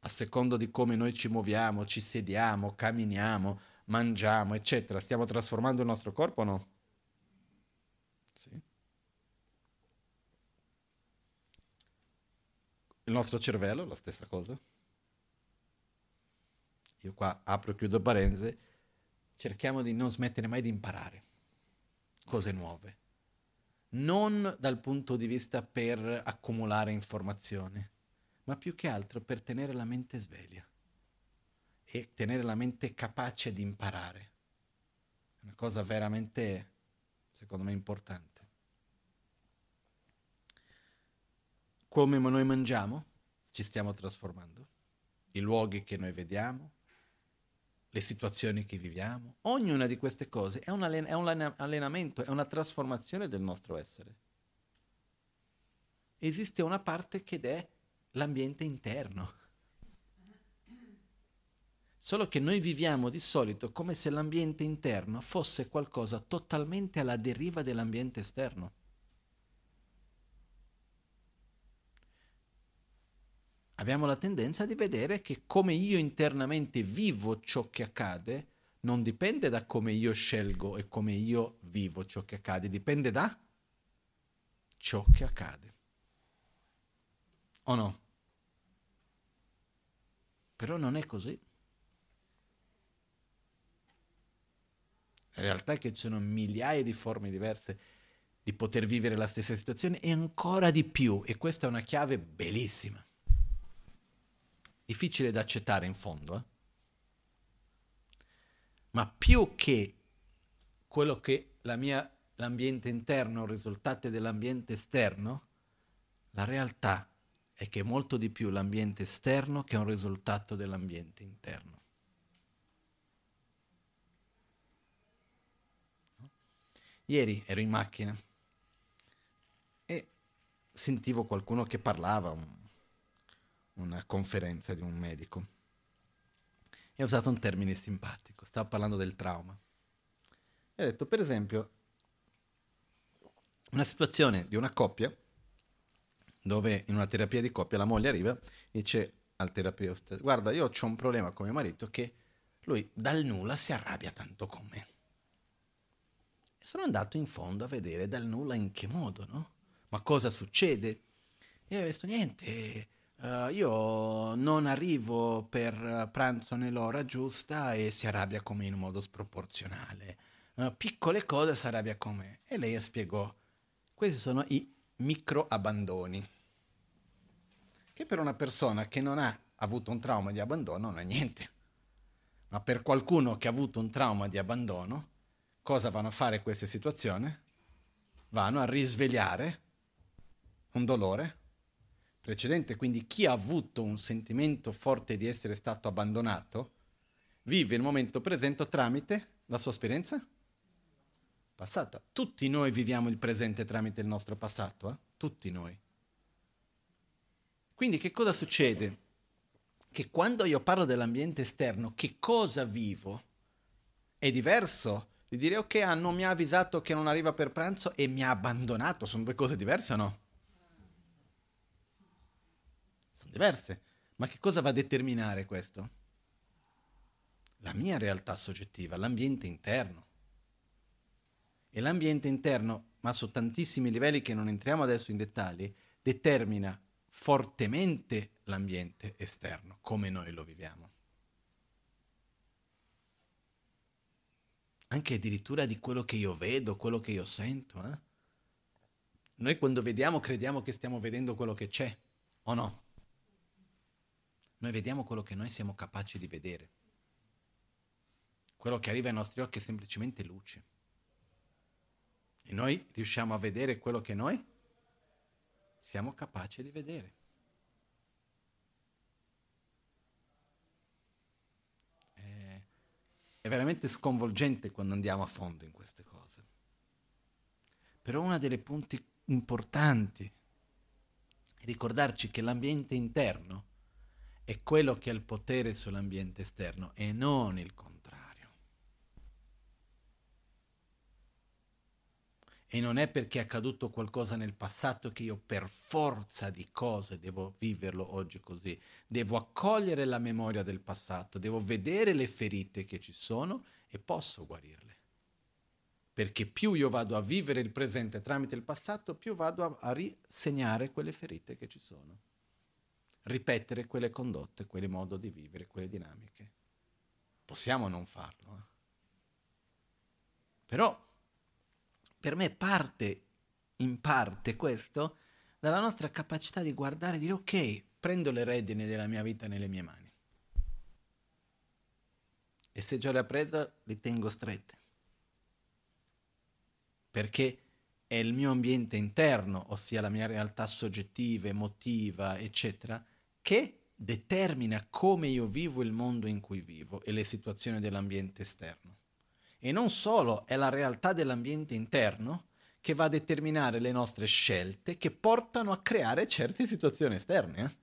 A secondo di come noi ci muoviamo, ci sediamo, camminiamo, mangiamo, eccetera, stiamo trasformando il nostro corpo o no? Sì. Il nostro cervello, la stessa cosa. Io qua apro e chiudo parentesi, cerchiamo di non smettere mai di imparare cose nuove non dal punto di vista per accumulare informazioni, ma più che altro per tenere la mente sveglia e tenere la mente capace di imparare. È una cosa veramente, secondo me, importante. Come noi mangiamo, ci stiamo trasformando. I luoghi che noi vediamo, le situazioni che viviamo, ognuna di queste cose è un, allen- è un allenamento, è una trasformazione del nostro essere. Esiste una parte che è l'ambiente interno. Solo che noi viviamo di solito come se l'ambiente interno fosse qualcosa totalmente alla deriva dell'ambiente esterno. Abbiamo la tendenza di vedere che come io internamente vivo ciò che accade non dipende da come io scelgo e come io vivo ciò che accade, dipende da ciò che accade. O no? Però non è così. La realtà è che ci sono migliaia di forme diverse di poter vivere la stessa situazione e ancora di più, e questa è una chiave bellissima difficile da accettare in fondo, eh? ma più che quello che la mia, l'ambiente interno risultato dell'ambiente esterno, la realtà è che è molto di più l'ambiente esterno che un risultato dell'ambiente interno. Ieri ero in macchina e sentivo qualcuno che parlava, un una conferenza di un medico e ha usato un termine simpatico, stava parlando del trauma. E ha detto, per esempio, una situazione di una coppia dove in una terapia di coppia la moglie arriva e dice al terapeuta, guarda, io ho un problema con mio marito che lui dal nulla si arrabbia tanto con me. E sono andato in fondo a vedere dal nulla in che modo, no? Ma cosa succede? E ho visto niente, Uh, io non arrivo per pranzo nell'ora giusta e si arrabbia con me in modo sproporzionale. Uh, piccole cose si arrabbia con me. E lei spiegò, questi sono i micro abbandoni. Che per una persona che non ha avuto un trauma di abbandono non è niente. Ma per qualcuno che ha avuto un trauma di abbandono, cosa vanno a fare queste situazioni? Vanno a risvegliare un dolore precedente, quindi chi ha avuto un sentimento forte di essere stato abbandonato, vive il momento presente tramite La sua esperienza? Passata. Tutti noi viviamo il presente tramite il nostro passato, eh? tutti noi. Quindi che cosa succede? Che quando io parlo dell'ambiente esterno, che cosa vivo? È diverso di dire ok, ah, mi ha avvisato che non arriva per pranzo e mi ha abbandonato, sono due cose diverse o no? Sono diverse. Ma che cosa va a determinare questo? La mia realtà soggettiva, l'ambiente interno. E l'ambiente interno, ma su tantissimi livelli che non entriamo adesso in dettagli, determina fortemente l'ambiente esterno, come noi lo viviamo. Anche addirittura di quello che io vedo, quello che io sento. Eh? Noi quando vediamo crediamo che stiamo vedendo quello che c'è, o no? Noi vediamo quello che noi siamo capaci di vedere. Quello che arriva ai nostri occhi è semplicemente luce. E noi riusciamo a vedere quello che noi siamo capaci di vedere. È, è veramente sconvolgente quando andiamo a fondo in queste cose. Però una delle punti importanti è ricordarci che l'ambiente interno è quello che ha il potere sull'ambiente esterno e non il contrario. E non è perché è accaduto qualcosa nel passato che io per forza di cose devo viverlo oggi così. Devo accogliere la memoria del passato, devo vedere le ferite che ci sono e posso guarirle. Perché più io vado a vivere il presente tramite il passato, più vado a, a risegnare quelle ferite che ci sono ripetere quelle condotte, quel modo di vivere, quelle dinamiche. Possiamo non farlo. Eh? Però per me parte, in parte questo, dalla nostra capacità di guardare e dire ok, prendo le redini della mia vita nelle mie mani. E se già le ho prese, le tengo strette. Perché è il mio ambiente interno, ossia la mia realtà soggettiva, emotiva, eccetera, che determina come io vivo il mondo in cui vivo e le situazioni dell'ambiente esterno. E non solo è la realtà dell'ambiente interno che va a determinare le nostre scelte che portano a creare certe situazioni esterne. Eh?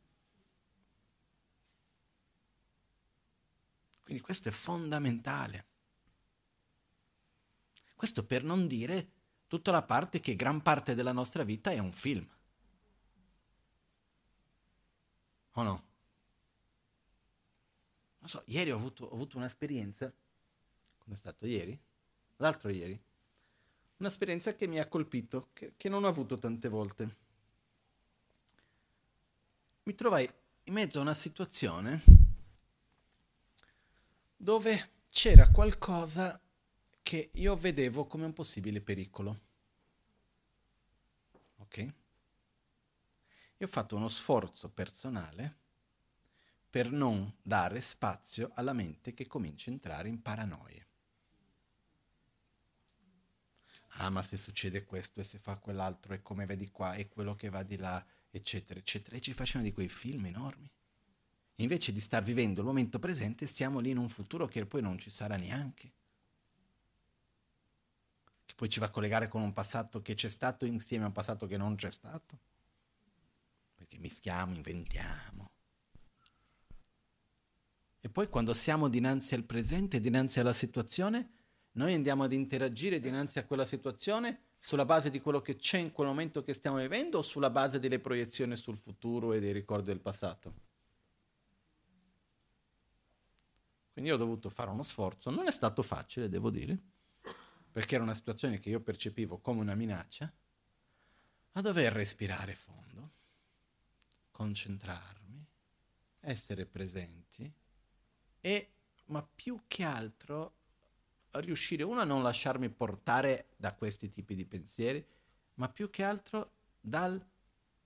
Quindi questo è fondamentale. Questo per non dire tutta la parte che gran parte della nostra vita è un film. O no? Non so, ieri ho avuto, ho avuto un'esperienza, come è stato ieri? L'altro ieri. Un'esperienza che mi ha colpito, che, che non ho avuto tante volte. Mi trovai in mezzo a una situazione dove c'era qualcosa che io vedevo come un possibile pericolo. Ok? Io ho fatto uno sforzo personale per non dare spazio alla mente che comincia a entrare in paranoie. Ah, ma se succede questo e se fa quell'altro e come vedi qua e quello che va di là, eccetera, eccetera. E ci facciamo di quei film enormi. Invece di star vivendo il momento presente, stiamo lì in un futuro che poi non ci sarà neanche. Che poi ci va a collegare con un passato che c'è stato insieme a un passato che non c'è stato mischiamo, inventiamo. E poi quando siamo dinanzi al presente, dinanzi alla situazione, noi andiamo ad interagire dinanzi a quella situazione sulla base di quello che c'è in quel momento che stiamo vivendo o sulla base delle proiezioni sul futuro e dei ricordi del passato. Quindi ho dovuto fare uno sforzo, non è stato facile, devo dire, perché era una situazione che io percepivo come una minaccia, a dover respirare fondo concentrarmi, essere presenti e, ma più che altro, riuscire uno a non lasciarmi portare da questi tipi di pensieri, ma più che altro dal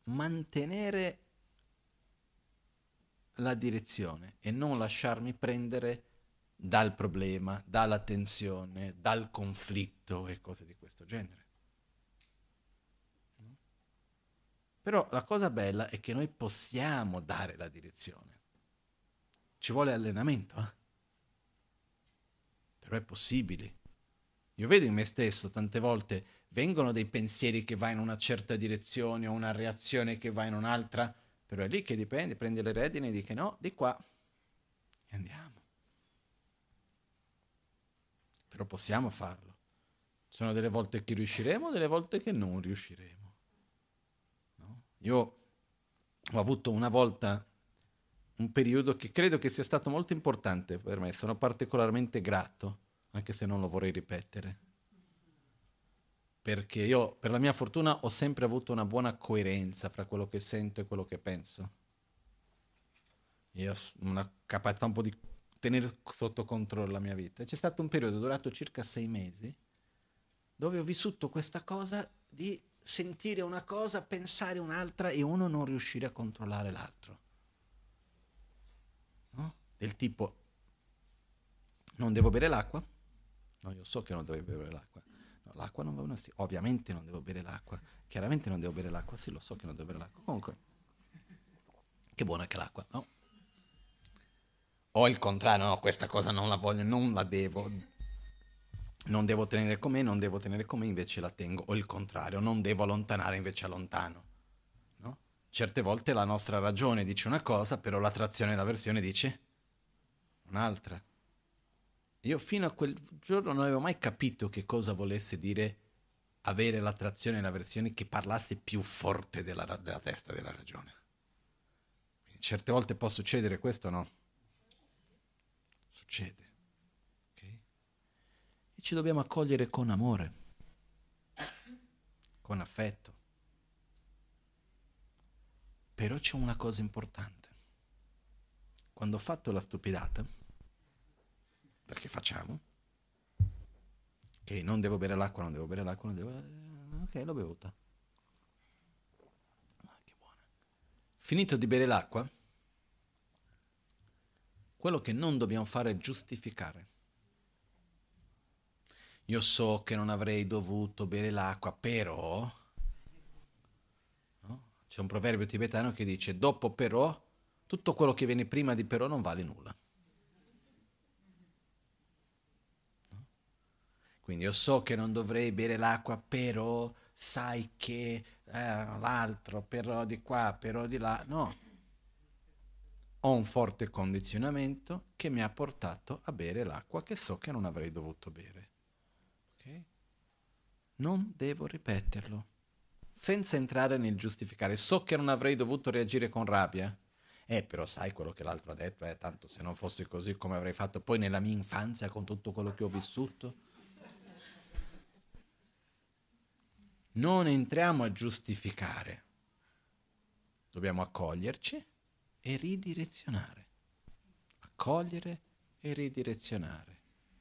mantenere la direzione e non lasciarmi prendere dal problema, dalla tensione, dal conflitto e cose di questo genere. Però la cosa bella è che noi possiamo dare la direzione. Ci vuole allenamento, eh? però è possibile. Io vedo in me stesso tante volte vengono dei pensieri che vanno in una certa direzione o una reazione che va in un'altra, però è lì che dipende, prendi le redini e dici no, di qua e andiamo. Però possiamo farlo. Sono delle volte che riusciremo, delle volte che non riusciremo. Io ho avuto una volta un periodo che credo che sia stato molto importante per me, sono particolarmente grato, anche se non lo vorrei ripetere perché io per la mia fortuna ho sempre avuto una buona coerenza fra quello che sento e quello che penso. Io ho una capacità un po' di tenere sotto controllo la mia vita. C'è stato un periodo durato circa sei mesi dove ho vissuto questa cosa di sentire una cosa, pensare un'altra e uno non riuscire a controllare l'altro. No? Del tipo, non devo bere l'acqua? No, io so che non devo bere l'acqua l'acqua non va bene, sì. ovviamente non devo bere l'acqua, chiaramente non devo bere l'acqua, sì lo so che non devo bere l'acqua, comunque, che buona che l'acqua, no? O il contrario, no, questa cosa non la voglio, non la devo, non devo tenere con me, non devo tenere con me, invece la tengo, o il contrario, non devo allontanare, invece allontano. No? Certe volte la nostra ragione dice una cosa, però l'attrazione e l'avversione dice un'altra. Io fino a quel giorno non avevo mai capito che cosa volesse dire avere l'attrazione e l'avversione che parlasse più forte della, della testa della ragione. Quindi certe volte può succedere questo, no? Succede. E ci dobbiamo accogliere con amore, con affetto. Però c'è una cosa importante. Quando ho fatto la stupidata, perché facciamo. Ok, non devo bere l'acqua, non devo bere l'acqua, non devo... Ok, l'ho bevuta. Ah, che buona. Finito di bere l'acqua, quello che non dobbiamo fare è giustificare. Io so che non avrei dovuto bere l'acqua, però... No? C'è un proverbio tibetano che dice, dopo però, tutto quello che viene prima di però non vale nulla. Quindi io so che non dovrei bere l'acqua, però sai che eh, l'altro, però di qua, però di là. No. Ho un forte condizionamento che mi ha portato a bere l'acqua che so che non avrei dovuto bere. Non devo ripeterlo. Senza entrare nel giustificare. So che non avrei dovuto reagire con rabbia. Eh, però sai quello che l'altro ha detto, eh, tanto se non fosse così come avrei fatto poi nella mia infanzia con tutto quello che ho vissuto. non entriamo a giustificare, dobbiamo accoglierci e ridirezionare. Accogliere e ridirezionare.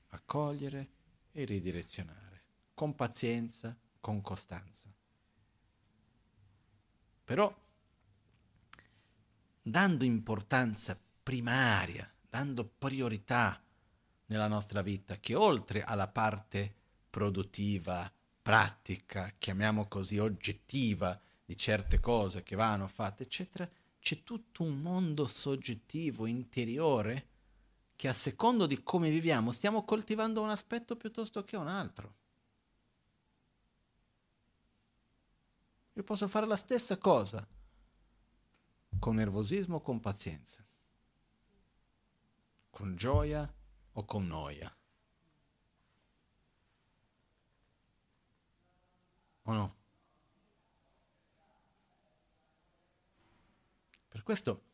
Accogliere e ridirezionare. Con pazienza, con costanza. Però dando importanza primaria, dando priorità nella nostra vita, che oltre alla parte produttiva, pratica, chiamiamo così oggettiva, di certe cose che vanno fatte, eccetera, c'è tutto un mondo soggettivo, interiore, che a secondo di come viviamo stiamo coltivando un aspetto piuttosto che un altro. Io posso fare la stessa cosa con nervosismo o con pazienza, con gioia o con noia. O no? Per questo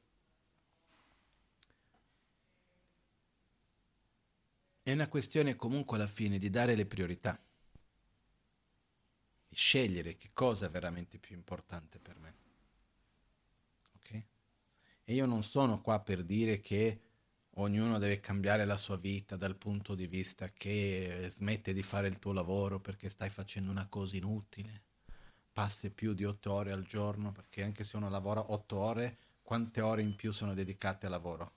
è una questione comunque alla fine di dare le priorità, scegliere che cosa è veramente più importante per me. Ok? E io non sono qua per dire che ognuno deve cambiare la sua vita dal punto di vista che smette di fare il tuo lavoro perché stai facendo una cosa inutile, passi più di otto ore al giorno, perché anche se uno lavora otto ore, quante ore in più sono dedicate al lavoro?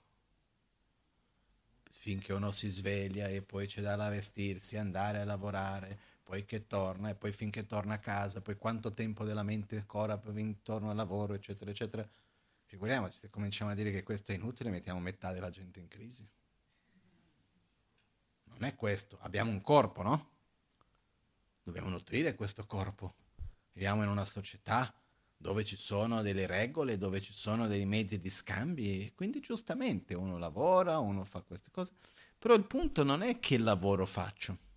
Finché uno si sveglia e poi c'è da vestirsi, andare a lavorare, poi che torna e poi finché torna a casa, poi quanto tempo della mente ancora intorno al lavoro, eccetera, eccetera Figuriamoci, se cominciamo a dire che questo è inutile, mettiamo metà della gente in crisi. No? non è questo. Abbiamo un corpo, no? Dobbiamo nutrire questo corpo. Viviamo in una società dove ci sono delle regole, dove ci sono dei mezzi di scambi, quindi giustamente uno lavora, uno fa queste cose, però il punto non è che lavoro faccio,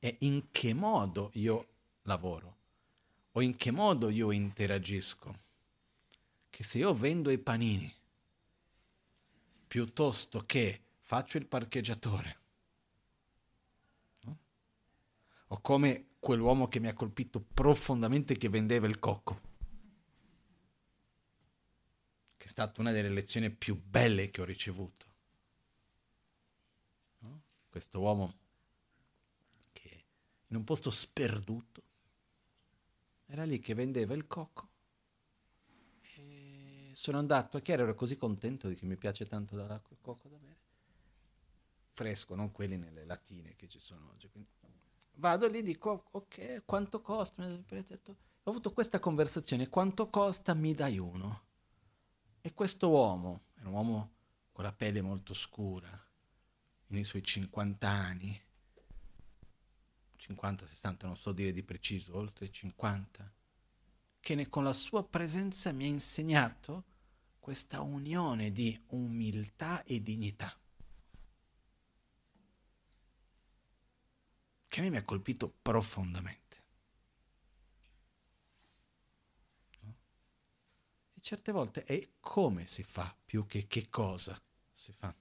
è in che modo io lavoro o in che modo io interagisco. Che se io vendo i panini piuttosto che faccio il parcheggiatore, no? o come quell'uomo che mi ha colpito profondamente che vendeva il cocco, che è stata una delle lezioni più belle che ho ricevuto. No? Questo uomo in un posto sperduto era lì che vendeva il cocco. E sono andato a chiaro, ero così contento di che mi piace tanto quel cocco da bere. Fresco, non quelli nelle latine che ci sono oggi. Quindi vado lì dico, ok, quanto costa? Ho avuto questa conversazione, quanto costa? Mi dai uno. E questo uomo, era un uomo con la pelle molto scura, nei suoi 50 anni, 50, 60, non so dire di preciso, oltre 50, che con la sua presenza mi ha insegnato questa unione di umiltà e dignità. che a me mi ha colpito profondamente. No? E certe volte è come si fa più che che cosa si fa.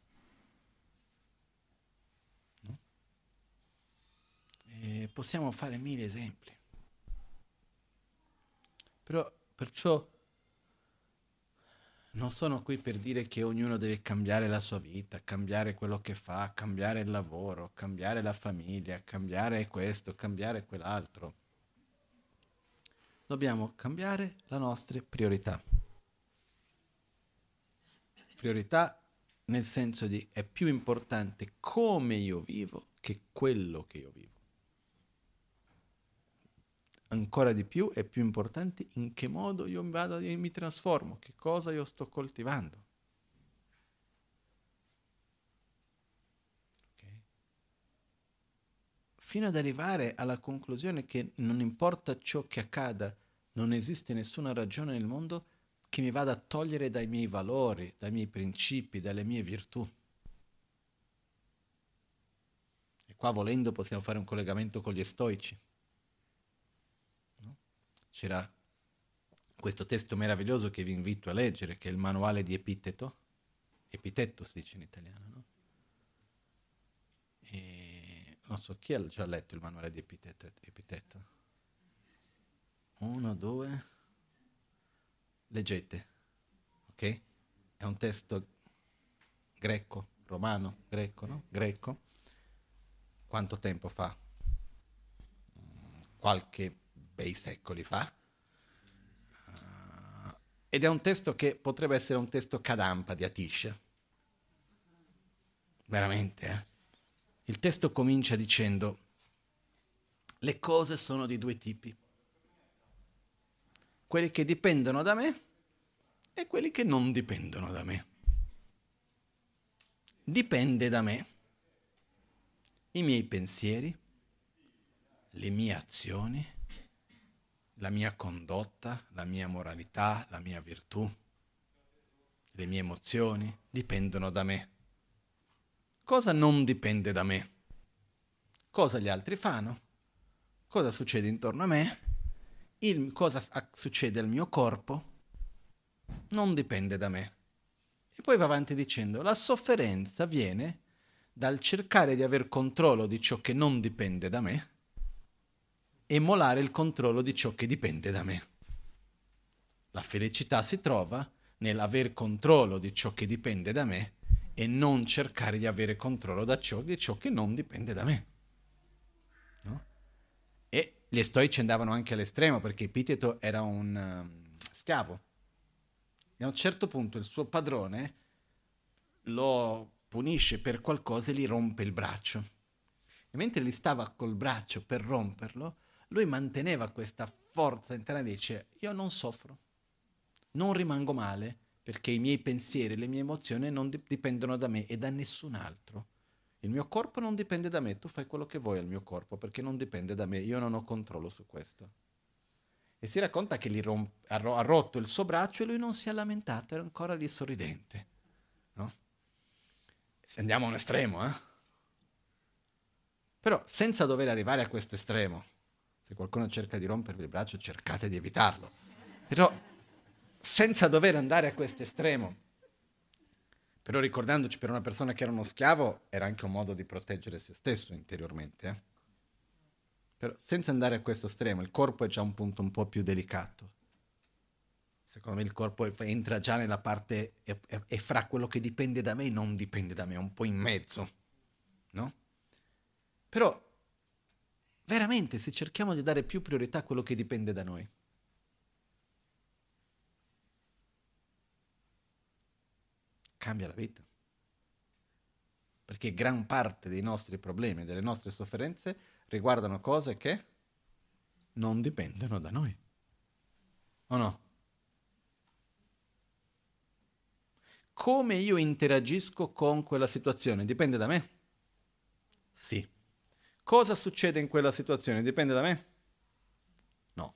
Possiamo fare mille esempi. Però perciò non sono qui per dire che ognuno deve cambiare la sua vita, cambiare quello che fa, cambiare il lavoro, cambiare la famiglia, cambiare questo, cambiare quell'altro. Dobbiamo cambiare le nostre priorità. Priorità nel senso di è più importante come io vivo che quello che io vivo ancora di più e più importante in che modo io vado e mi trasformo, che cosa io sto coltivando. Okay. Fino ad arrivare alla conclusione che non importa ciò che accada, non esiste nessuna ragione nel mondo che mi vada a togliere dai miei valori, dai miei principi, dalle mie virtù. E qua volendo possiamo fare un collegamento con gli stoici c'era questo testo meraviglioso che vi invito a leggere, che è il manuale di Epiteto. Epitetto si dice in italiano, no? E non so chi ha già letto il manuale di Epiteto. Epiteto. Uno, due. Leggete, ok? È un testo greco, romano, greco, no? Greco. Quanto tempo fa? Mm, qualche bei secoli fa. Uh, ed è un testo che potrebbe essere un testo cadampa di Atisha. Veramente, eh? Il testo comincia dicendo, le cose sono di due tipi. Quelli che dipendono da me e quelli che non dipendono da me. Dipende da me i miei pensieri, le mie azioni, la mia condotta, la mia moralità, la mia virtù, le mie emozioni dipendono da me. Cosa non dipende da me? Cosa gli altri fanno? Cosa succede intorno a me? Il, cosa succede al mio corpo? Non dipende da me. E poi va avanti dicendo, la sofferenza viene dal cercare di aver controllo di ciò che non dipende da me e molare il controllo di ciò che dipende da me. La felicità si trova nell'aver controllo di ciò che dipende da me e non cercare di avere controllo da ciò, di ciò che non dipende da me. No? E gli stoici andavano anche all'estremo perché Epiteto era un um, schiavo. E a un certo punto il suo padrone lo punisce per qualcosa e gli rompe il braccio. E mentre gli stava col braccio per romperlo, lui manteneva questa forza interna e dice io non soffro, non rimango male perché i miei pensieri, le mie emozioni non dipendono da me e da nessun altro. Il mio corpo non dipende da me, tu fai quello che vuoi al mio corpo perché non dipende da me, io non ho controllo su questo. E si racconta che gli romp- ha, ro- ha rotto il suo braccio e lui non si è lamentato, era ancora lì sorridente. No? Se andiamo a un estremo, eh? Però senza dover arrivare a questo estremo, se qualcuno cerca di rompervi il braccio, cercate di evitarlo. Però senza dover andare a questo estremo. Però ricordandoci per una persona che era uno schiavo, era anche un modo di proteggere se stesso interiormente. Eh? Però senza andare a questo estremo, il corpo è già un punto un po' più delicato. Secondo me il corpo entra già nella parte, è, è, è fra quello che dipende da me e non dipende da me, è un po' in mezzo, no? Però veramente se cerchiamo di dare più priorità a quello che dipende da noi, cambia la vita. Perché gran parte dei nostri problemi, delle nostre sofferenze riguardano cose che non dipendono da noi. O no? Come io interagisco con quella situazione dipende da me? Sì. Cosa succede in quella situazione? Dipende da me? No.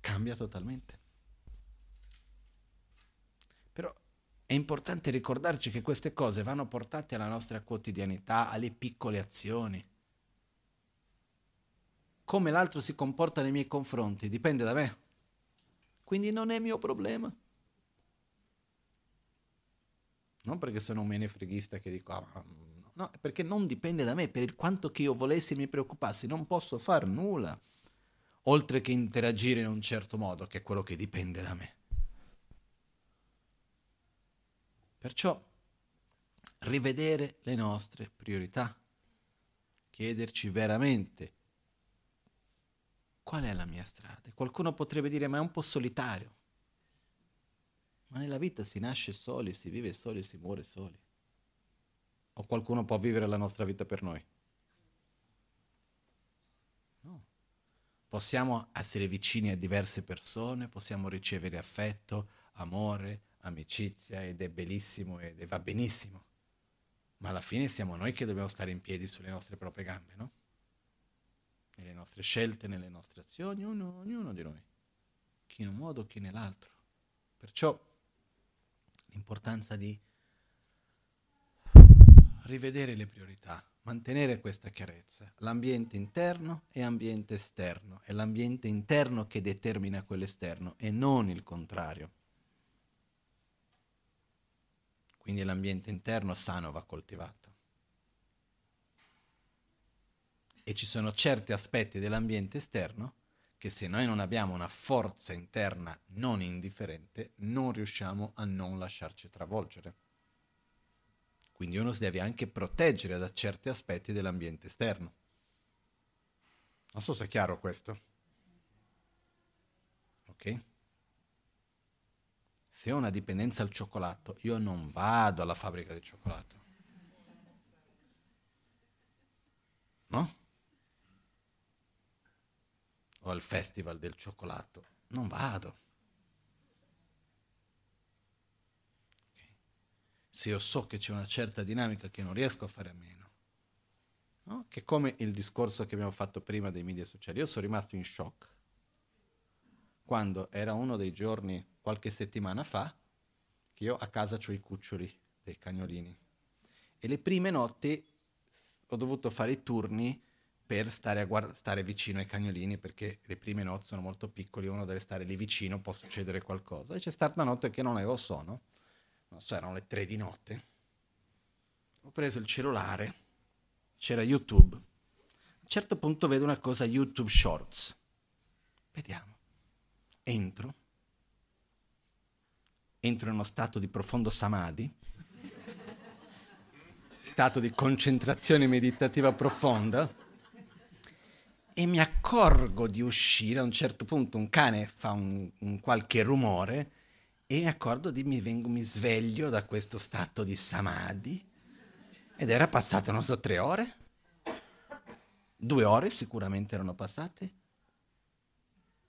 Cambia totalmente. Però è importante ricordarci che queste cose vanno portate alla nostra quotidianità, alle piccole azioni. Come l'altro si comporta nei miei confronti dipende da me. Quindi non è mio problema non perché sono un menefreghista che dico, ah, no, perché non dipende da me, per quanto che io volessi e mi preoccupassi, non posso fare nulla, oltre che interagire in un certo modo, che è quello che dipende da me. Perciò rivedere le nostre priorità, chiederci veramente qual è la mia strada. Qualcuno potrebbe dire ma è un po' solitario. Ma nella vita si nasce soli, si vive soli, si muore soli. O qualcuno può vivere la nostra vita per noi? No. Possiamo essere vicini a diverse persone, possiamo ricevere affetto, amore, amicizia ed è bellissimo ed va benissimo. Ma alla fine siamo noi che dobbiamo stare in piedi sulle nostre proprie gambe, no? Nelle nostre scelte, nelle nostre azioni, ognuno, ognuno di noi. Chi in un modo, chi nell'altro. Perciò l'importanza di rivedere le priorità, mantenere questa chiarezza. L'ambiente interno e ambiente esterno. È l'ambiente interno che determina quell'esterno e non il contrario. Quindi l'ambiente interno sano va coltivato. E ci sono certi aspetti dell'ambiente esterno che se noi non abbiamo una forza interna non indifferente, non riusciamo a non lasciarci travolgere. Quindi uno si deve anche proteggere da certi aspetti dell'ambiente esterno. Non so se è chiaro questo. Ok? Se ho una dipendenza al cioccolato, io non vado alla fabbrica di cioccolato. No? O al festival del cioccolato. Non vado. Okay. Se io so che c'è una certa dinamica che non riesco a fare a meno. No? Che come il discorso che abbiamo fatto prima dei media sociali. Io sono rimasto in shock quando era uno dei giorni, qualche settimana fa, che io a casa ho i cuccioli dei cagnolini. E le prime notti ho dovuto fare i turni per stare, guard- stare, vicino ai cagnolini perché le prime notti sono molto piccoli, uno deve stare lì vicino, può succedere qualcosa. E c'è stata una notte che non avevo sonno, non so, erano le tre di notte. Ho preso il cellulare, c'era YouTube. A un certo punto vedo una cosa, YouTube Shorts. Vediamo. Entro. Entro in uno stato di profondo samadhi, stato di concentrazione meditativa profonda e mi accorgo di uscire, a un certo punto un cane fa un, un qualche rumore e mi accorgo di mi, vengo, mi sveglio da questo stato di samadhi ed era passato, non so, tre ore? Due ore sicuramente erano passate.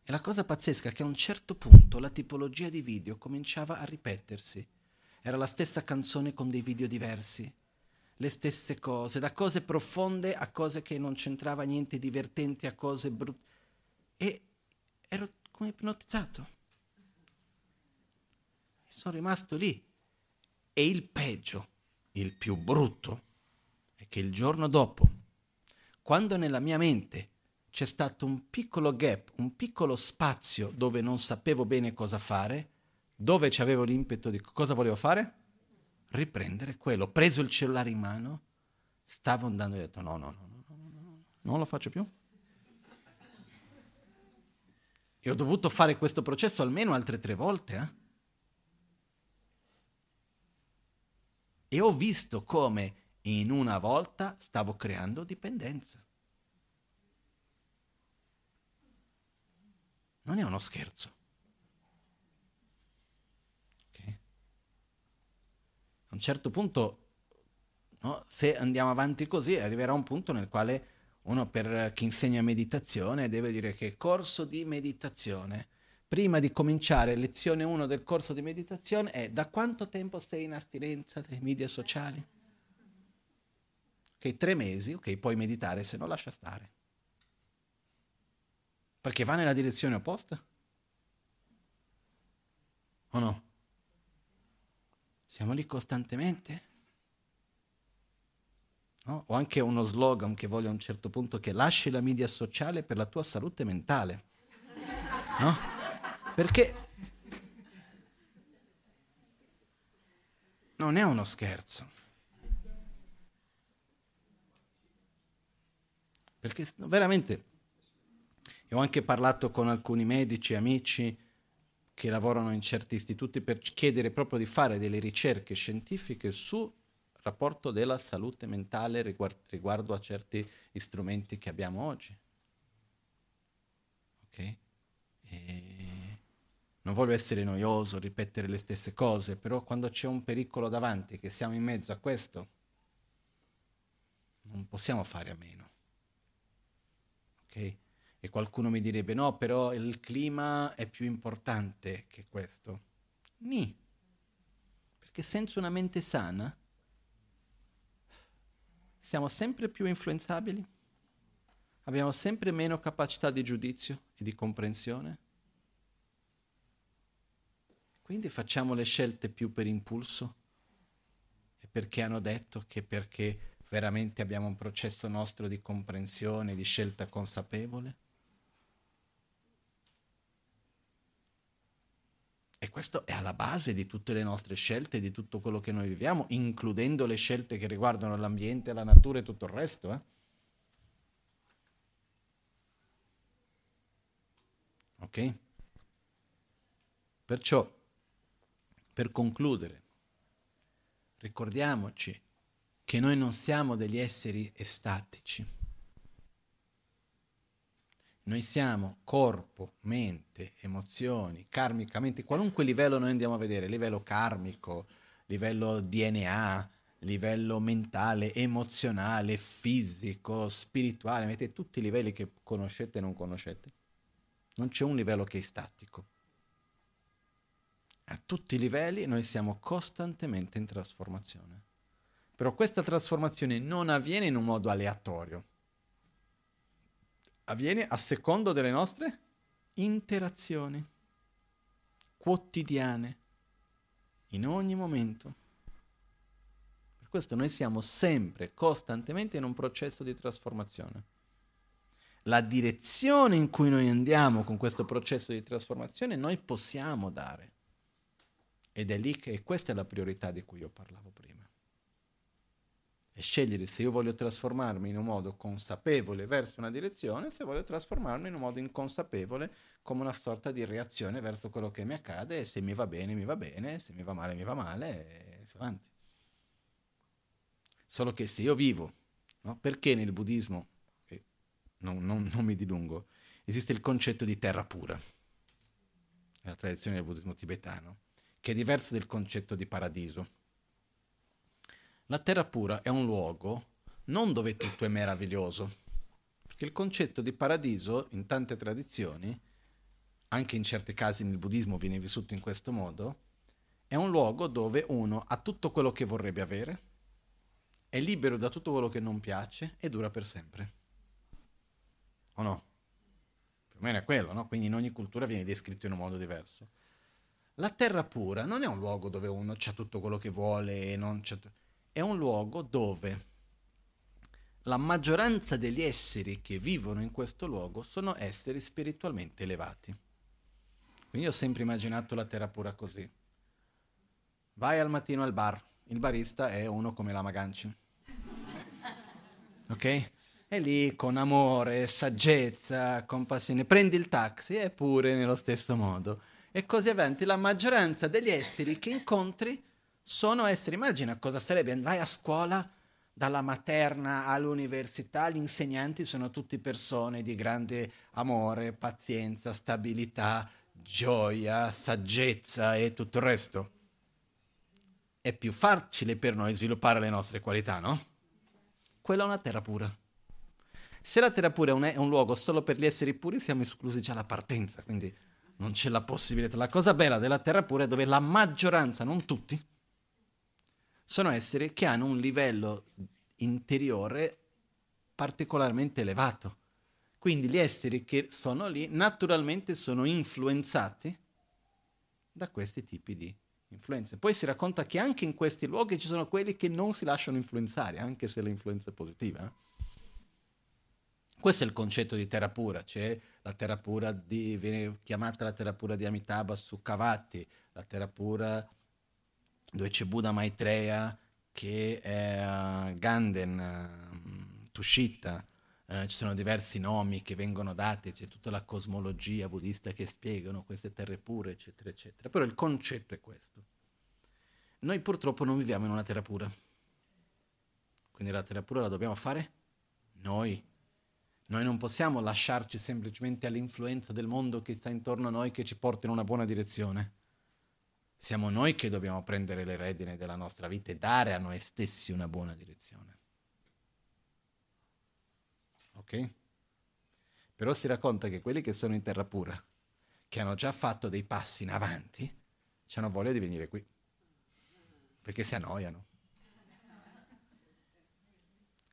E la cosa pazzesca è che a un certo punto la tipologia di video cominciava a ripetersi. Era la stessa canzone con dei video diversi, le stesse cose, da cose profonde a cose che non c'entrava niente divertenti, a cose brutte. E ero come ipnotizzato. E sono rimasto lì. E il peggio, il più brutto, è che il giorno dopo, quando nella mia mente c'è stato un piccolo gap, un piccolo spazio dove non sapevo bene cosa fare, dove avevo l'impeto di cosa volevo fare? Riprendere quello. Ho preso il cellulare in mano, stavo andando e ho detto no, no, no, no, no, no, non lo faccio più. E ho dovuto fare questo processo almeno altre tre volte. Eh? E ho visto come in una volta stavo creando dipendenza. Non è uno scherzo. Okay. A un certo punto, no, se andiamo avanti così, arriverà un punto nel quale uno per chi insegna meditazione deve dire che corso di meditazione. Prima di cominciare lezione 1 del corso di meditazione è da quanto tempo sei in astinenza dai media sociali? Ok, tre mesi, ok, puoi meditare, se no lascia stare. Perché va nella direzione opposta? O no? Siamo lì costantemente? No? O anche uno slogan che voglio a un certo punto che lasci la media sociale per la tua salute mentale. No? Perché non è uno scherzo. Perché veramente, ho anche parlato con alcuni medici, amici che lavorano in certi istituti per chiedere proprio di fare delle ricerche scientifiche sul rapporto della salute mentale riguardo, riguardo a certi strumenti che abbiamo oggi. Ok? E non voglio essere noioso, ripetere le stesse cose, però quando c'è un pericolo davanti, che siamo in mezzo a questo, non possiamo fare a meno ok? E qualcuno mi direbbe no, però il clima è più importante che questo. Ni. Perché senza una mente sana siamo sempre più influenzabili, abbiamo sempre meno capacità di giudizio e di comprensione. Quindi facciamo le scelte più per impulso e perché hanno detto che perché veramente abbiamo un processo nostro di comprensione, di scelta consapevole? E questo è alla base di tutte le nostre scelte, di tutto quello che noi viviamo, includendo le scelte che riguardano l'ambiente, la natura e tutto il resto. Eh? Ok? Perciò, per concludere, ricordiamoci che noi non siamo degli esseri estatici. Noi siamo corpo, mente, emozioni, karmicamente, qualunque livello noi andiamo a vedere, livello karmico, livello DNA, livello mentale, emozionale, fisico, spirituale, avete tutti i livelli che conoscete e non conoscete. Non c'è un livello che è statico. A tutti i livelli noi siamo costantemente in trasformazione. Però questa trasformazione non avviene in un modo aleatorio, avviene a secondo delle nostre interazioni quotidiane, in ogni momento. Per questo noi siamo sempre, costantemente in un processo di trasformazione. La direzione in cui noi andiamo con questo processo di trasformazione noi possiamo dare. Ed è lì che questa è la priorità di cui io parlavo prima e scegliere se io voglio trasformarmi in un modo consapevole verso una direzione, se voglio trasformarmi in un modo inconsapevole come una sorta di reazione verso quello che mi accade e se mi va bene mi va bene, se mi va male mi va male e si avanti. Solo che se io vivo, no? perché nel buddismo, non, non, non mi dilungo, esiste il concetto di terra pura, nella tradizione del buddismo tibetano, che è diverso del concetto di paradiso la terra pura è un luogo non dove tutto è meraviglioso, perché il concetto di paradiso in tante tradizioni, anche in certi casi nel buddismo viene vissuto in questo modo, è un luogo dove uno ha tutto quello che vorrebbe avere, è libero da tutto quello che non piace e dura per sempre. O no? Più o meno è quello, no? Quindi in ogni cultura viene descritto in un modo diverso. La terra pura non è un luogo dove uno ha tutto quello che vuole e non c'è... È un luogo dove la maggioranza degli esseri che vivono in questo luogo sono esseri spiritualmente elevati. Quindi ho sempre immaginato la terra pura così. Vai al mattino al bar, il barista è uno come la Magancin. Ok? E lì con amore, saggezza, compassione, prendi il taxi e pure nello stesso modo. E così avanti. La maggioranza degli esseri che incontri sono esseri. Immagina cosa sarebbe, vai a scuola dalla materna all'università, gli insegnanti sono tutti persone di grande amore, pazienza, stabilità, gioia, saggezza e tutto il resto. È più facile per noi sviluppare le nostre qualità, no? Quella è una terra pura. Se la terra pura è un, luogo solo per gli esseri puri, siamo esclusi già alla partenza, quindi non c'è la possibilità. La cosa bella della terra pura è dove la maggioranza, non tutti, sono esseri che hanno un livello interiore particolarmente elevato. Quindi gli esseri che sono lì naturalmente sono influenzati da questi tipi di influenze. Poi si racconta che anche in questi luoghi ci sono quelli che non si lasciano influenzare, anche se l'influenza è positiva. Eh. Questo è il concetto di terra pura, c'è la terra pura di, viene chiamata la terra pura di Amitabha su Cavatti, la terra pura dove c'è Buddha Maitreya, che è uh, Ganden, uh, Tushita, uh, ci sono diversi nomi che vengono dati, c'è tutta la cosmologia buddista che spiegano queste terre pure, eccetera, eccetera. Però il concetto è questo. Noi purtroppo non viviamo in una terra pura. Quindi la terra pura la dobbiamo fare noi. Noi non possiamo lasciarci semplicemente all'influenza del mondo che sta intorno a noi che ci porta in una buona direzione. Siamo noi che dobbiamo prendere le redine della nostra vita e dare a noi stessi una buona direzione. Ok? Però si racconta che quelli che sono in terra pura, che hanno già fatto dei passi in avanti, hanno voglia di venire qui. Perché si annoiano.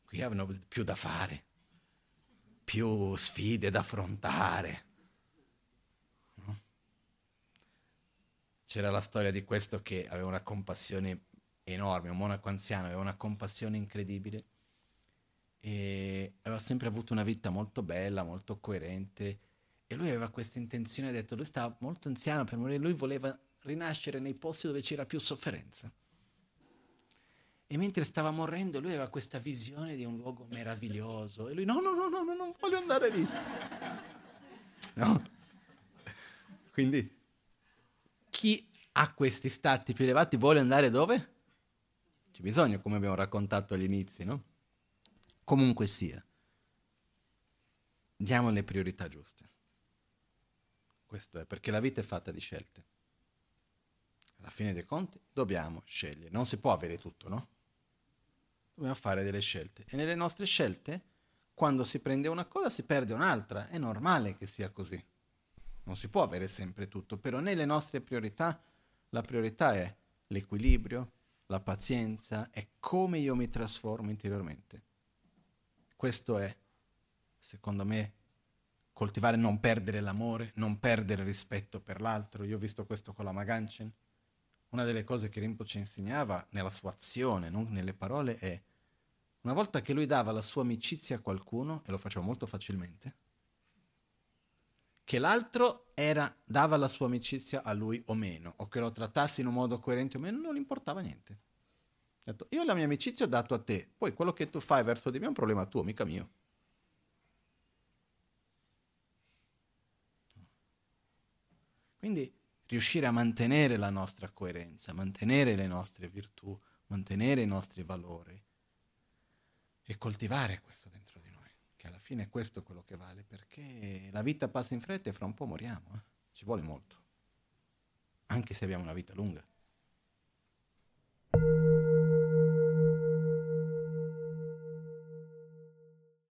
Qui hanno più da fare, più sfide da affrontare c'era la storia di questo che aveva una compassione enorme, un monaco anziano, aveva una compassione incredibile e aveva sempre avuto una vita molto bella, molto coerente e lui aveva questa intenzione, ha detto, lui stava molto anziano per morire, lui voleva rinascere nei posti dove c'era più sofferenza. E mentre stava morendo lui aveva questa visione di un luogo meraviglioso e lui no, no, no, no, no non voglio andare lì. No? Quindi chi ha questi stati più elevati vuole andare dove? C'è bisogno, come abbiamo raccontato agli inizi, no? Comunque sia, diamo le priorità giuste. Questo è, perché la vita è fatta di scelte. Alla fine dei conti dobbiamo scegliere, non si può avere tutto, no? Dobbiamo fare delle scelte. E nelle nostre scelte, quando si prende una cosa, si perde un'altra. È normale che sia così non si può avere sempre tutto, però nelle nostre priorità la priorità è l'equilibrio, la pazienza, è come io mi trasformo interiormente. Questo è, secondo me, coltivare, non perdere l'amore, non perdere il rispetto per l'altro. Io ho visto questo con la Maganchen. Una delle cose che Rinpoche insegnava nella sua azione, non nelle parole, è una volta che lui dava la sua amicizia a qualcuno, e lo faceva molto facilmente, che l'altro era, dava la sua amicizia a lui o meno, o che lo trattassi in un modo coerente o meno, non gli importava niente. Detto, io la mia amicizia ho dato a te, poi quello che tu fai verso di me è un problema tuo, mica mio. Quindi riuscire a mantenere la nostra coerenza, mantenere le nostre virtù, mantenere i nostri valori e coltivare questo che alla fine è questo quello che vale, perché la vita passa in fretta e fra un po' moriamo, eh? ci vuole molto, anche se abbiamo una vita lunga.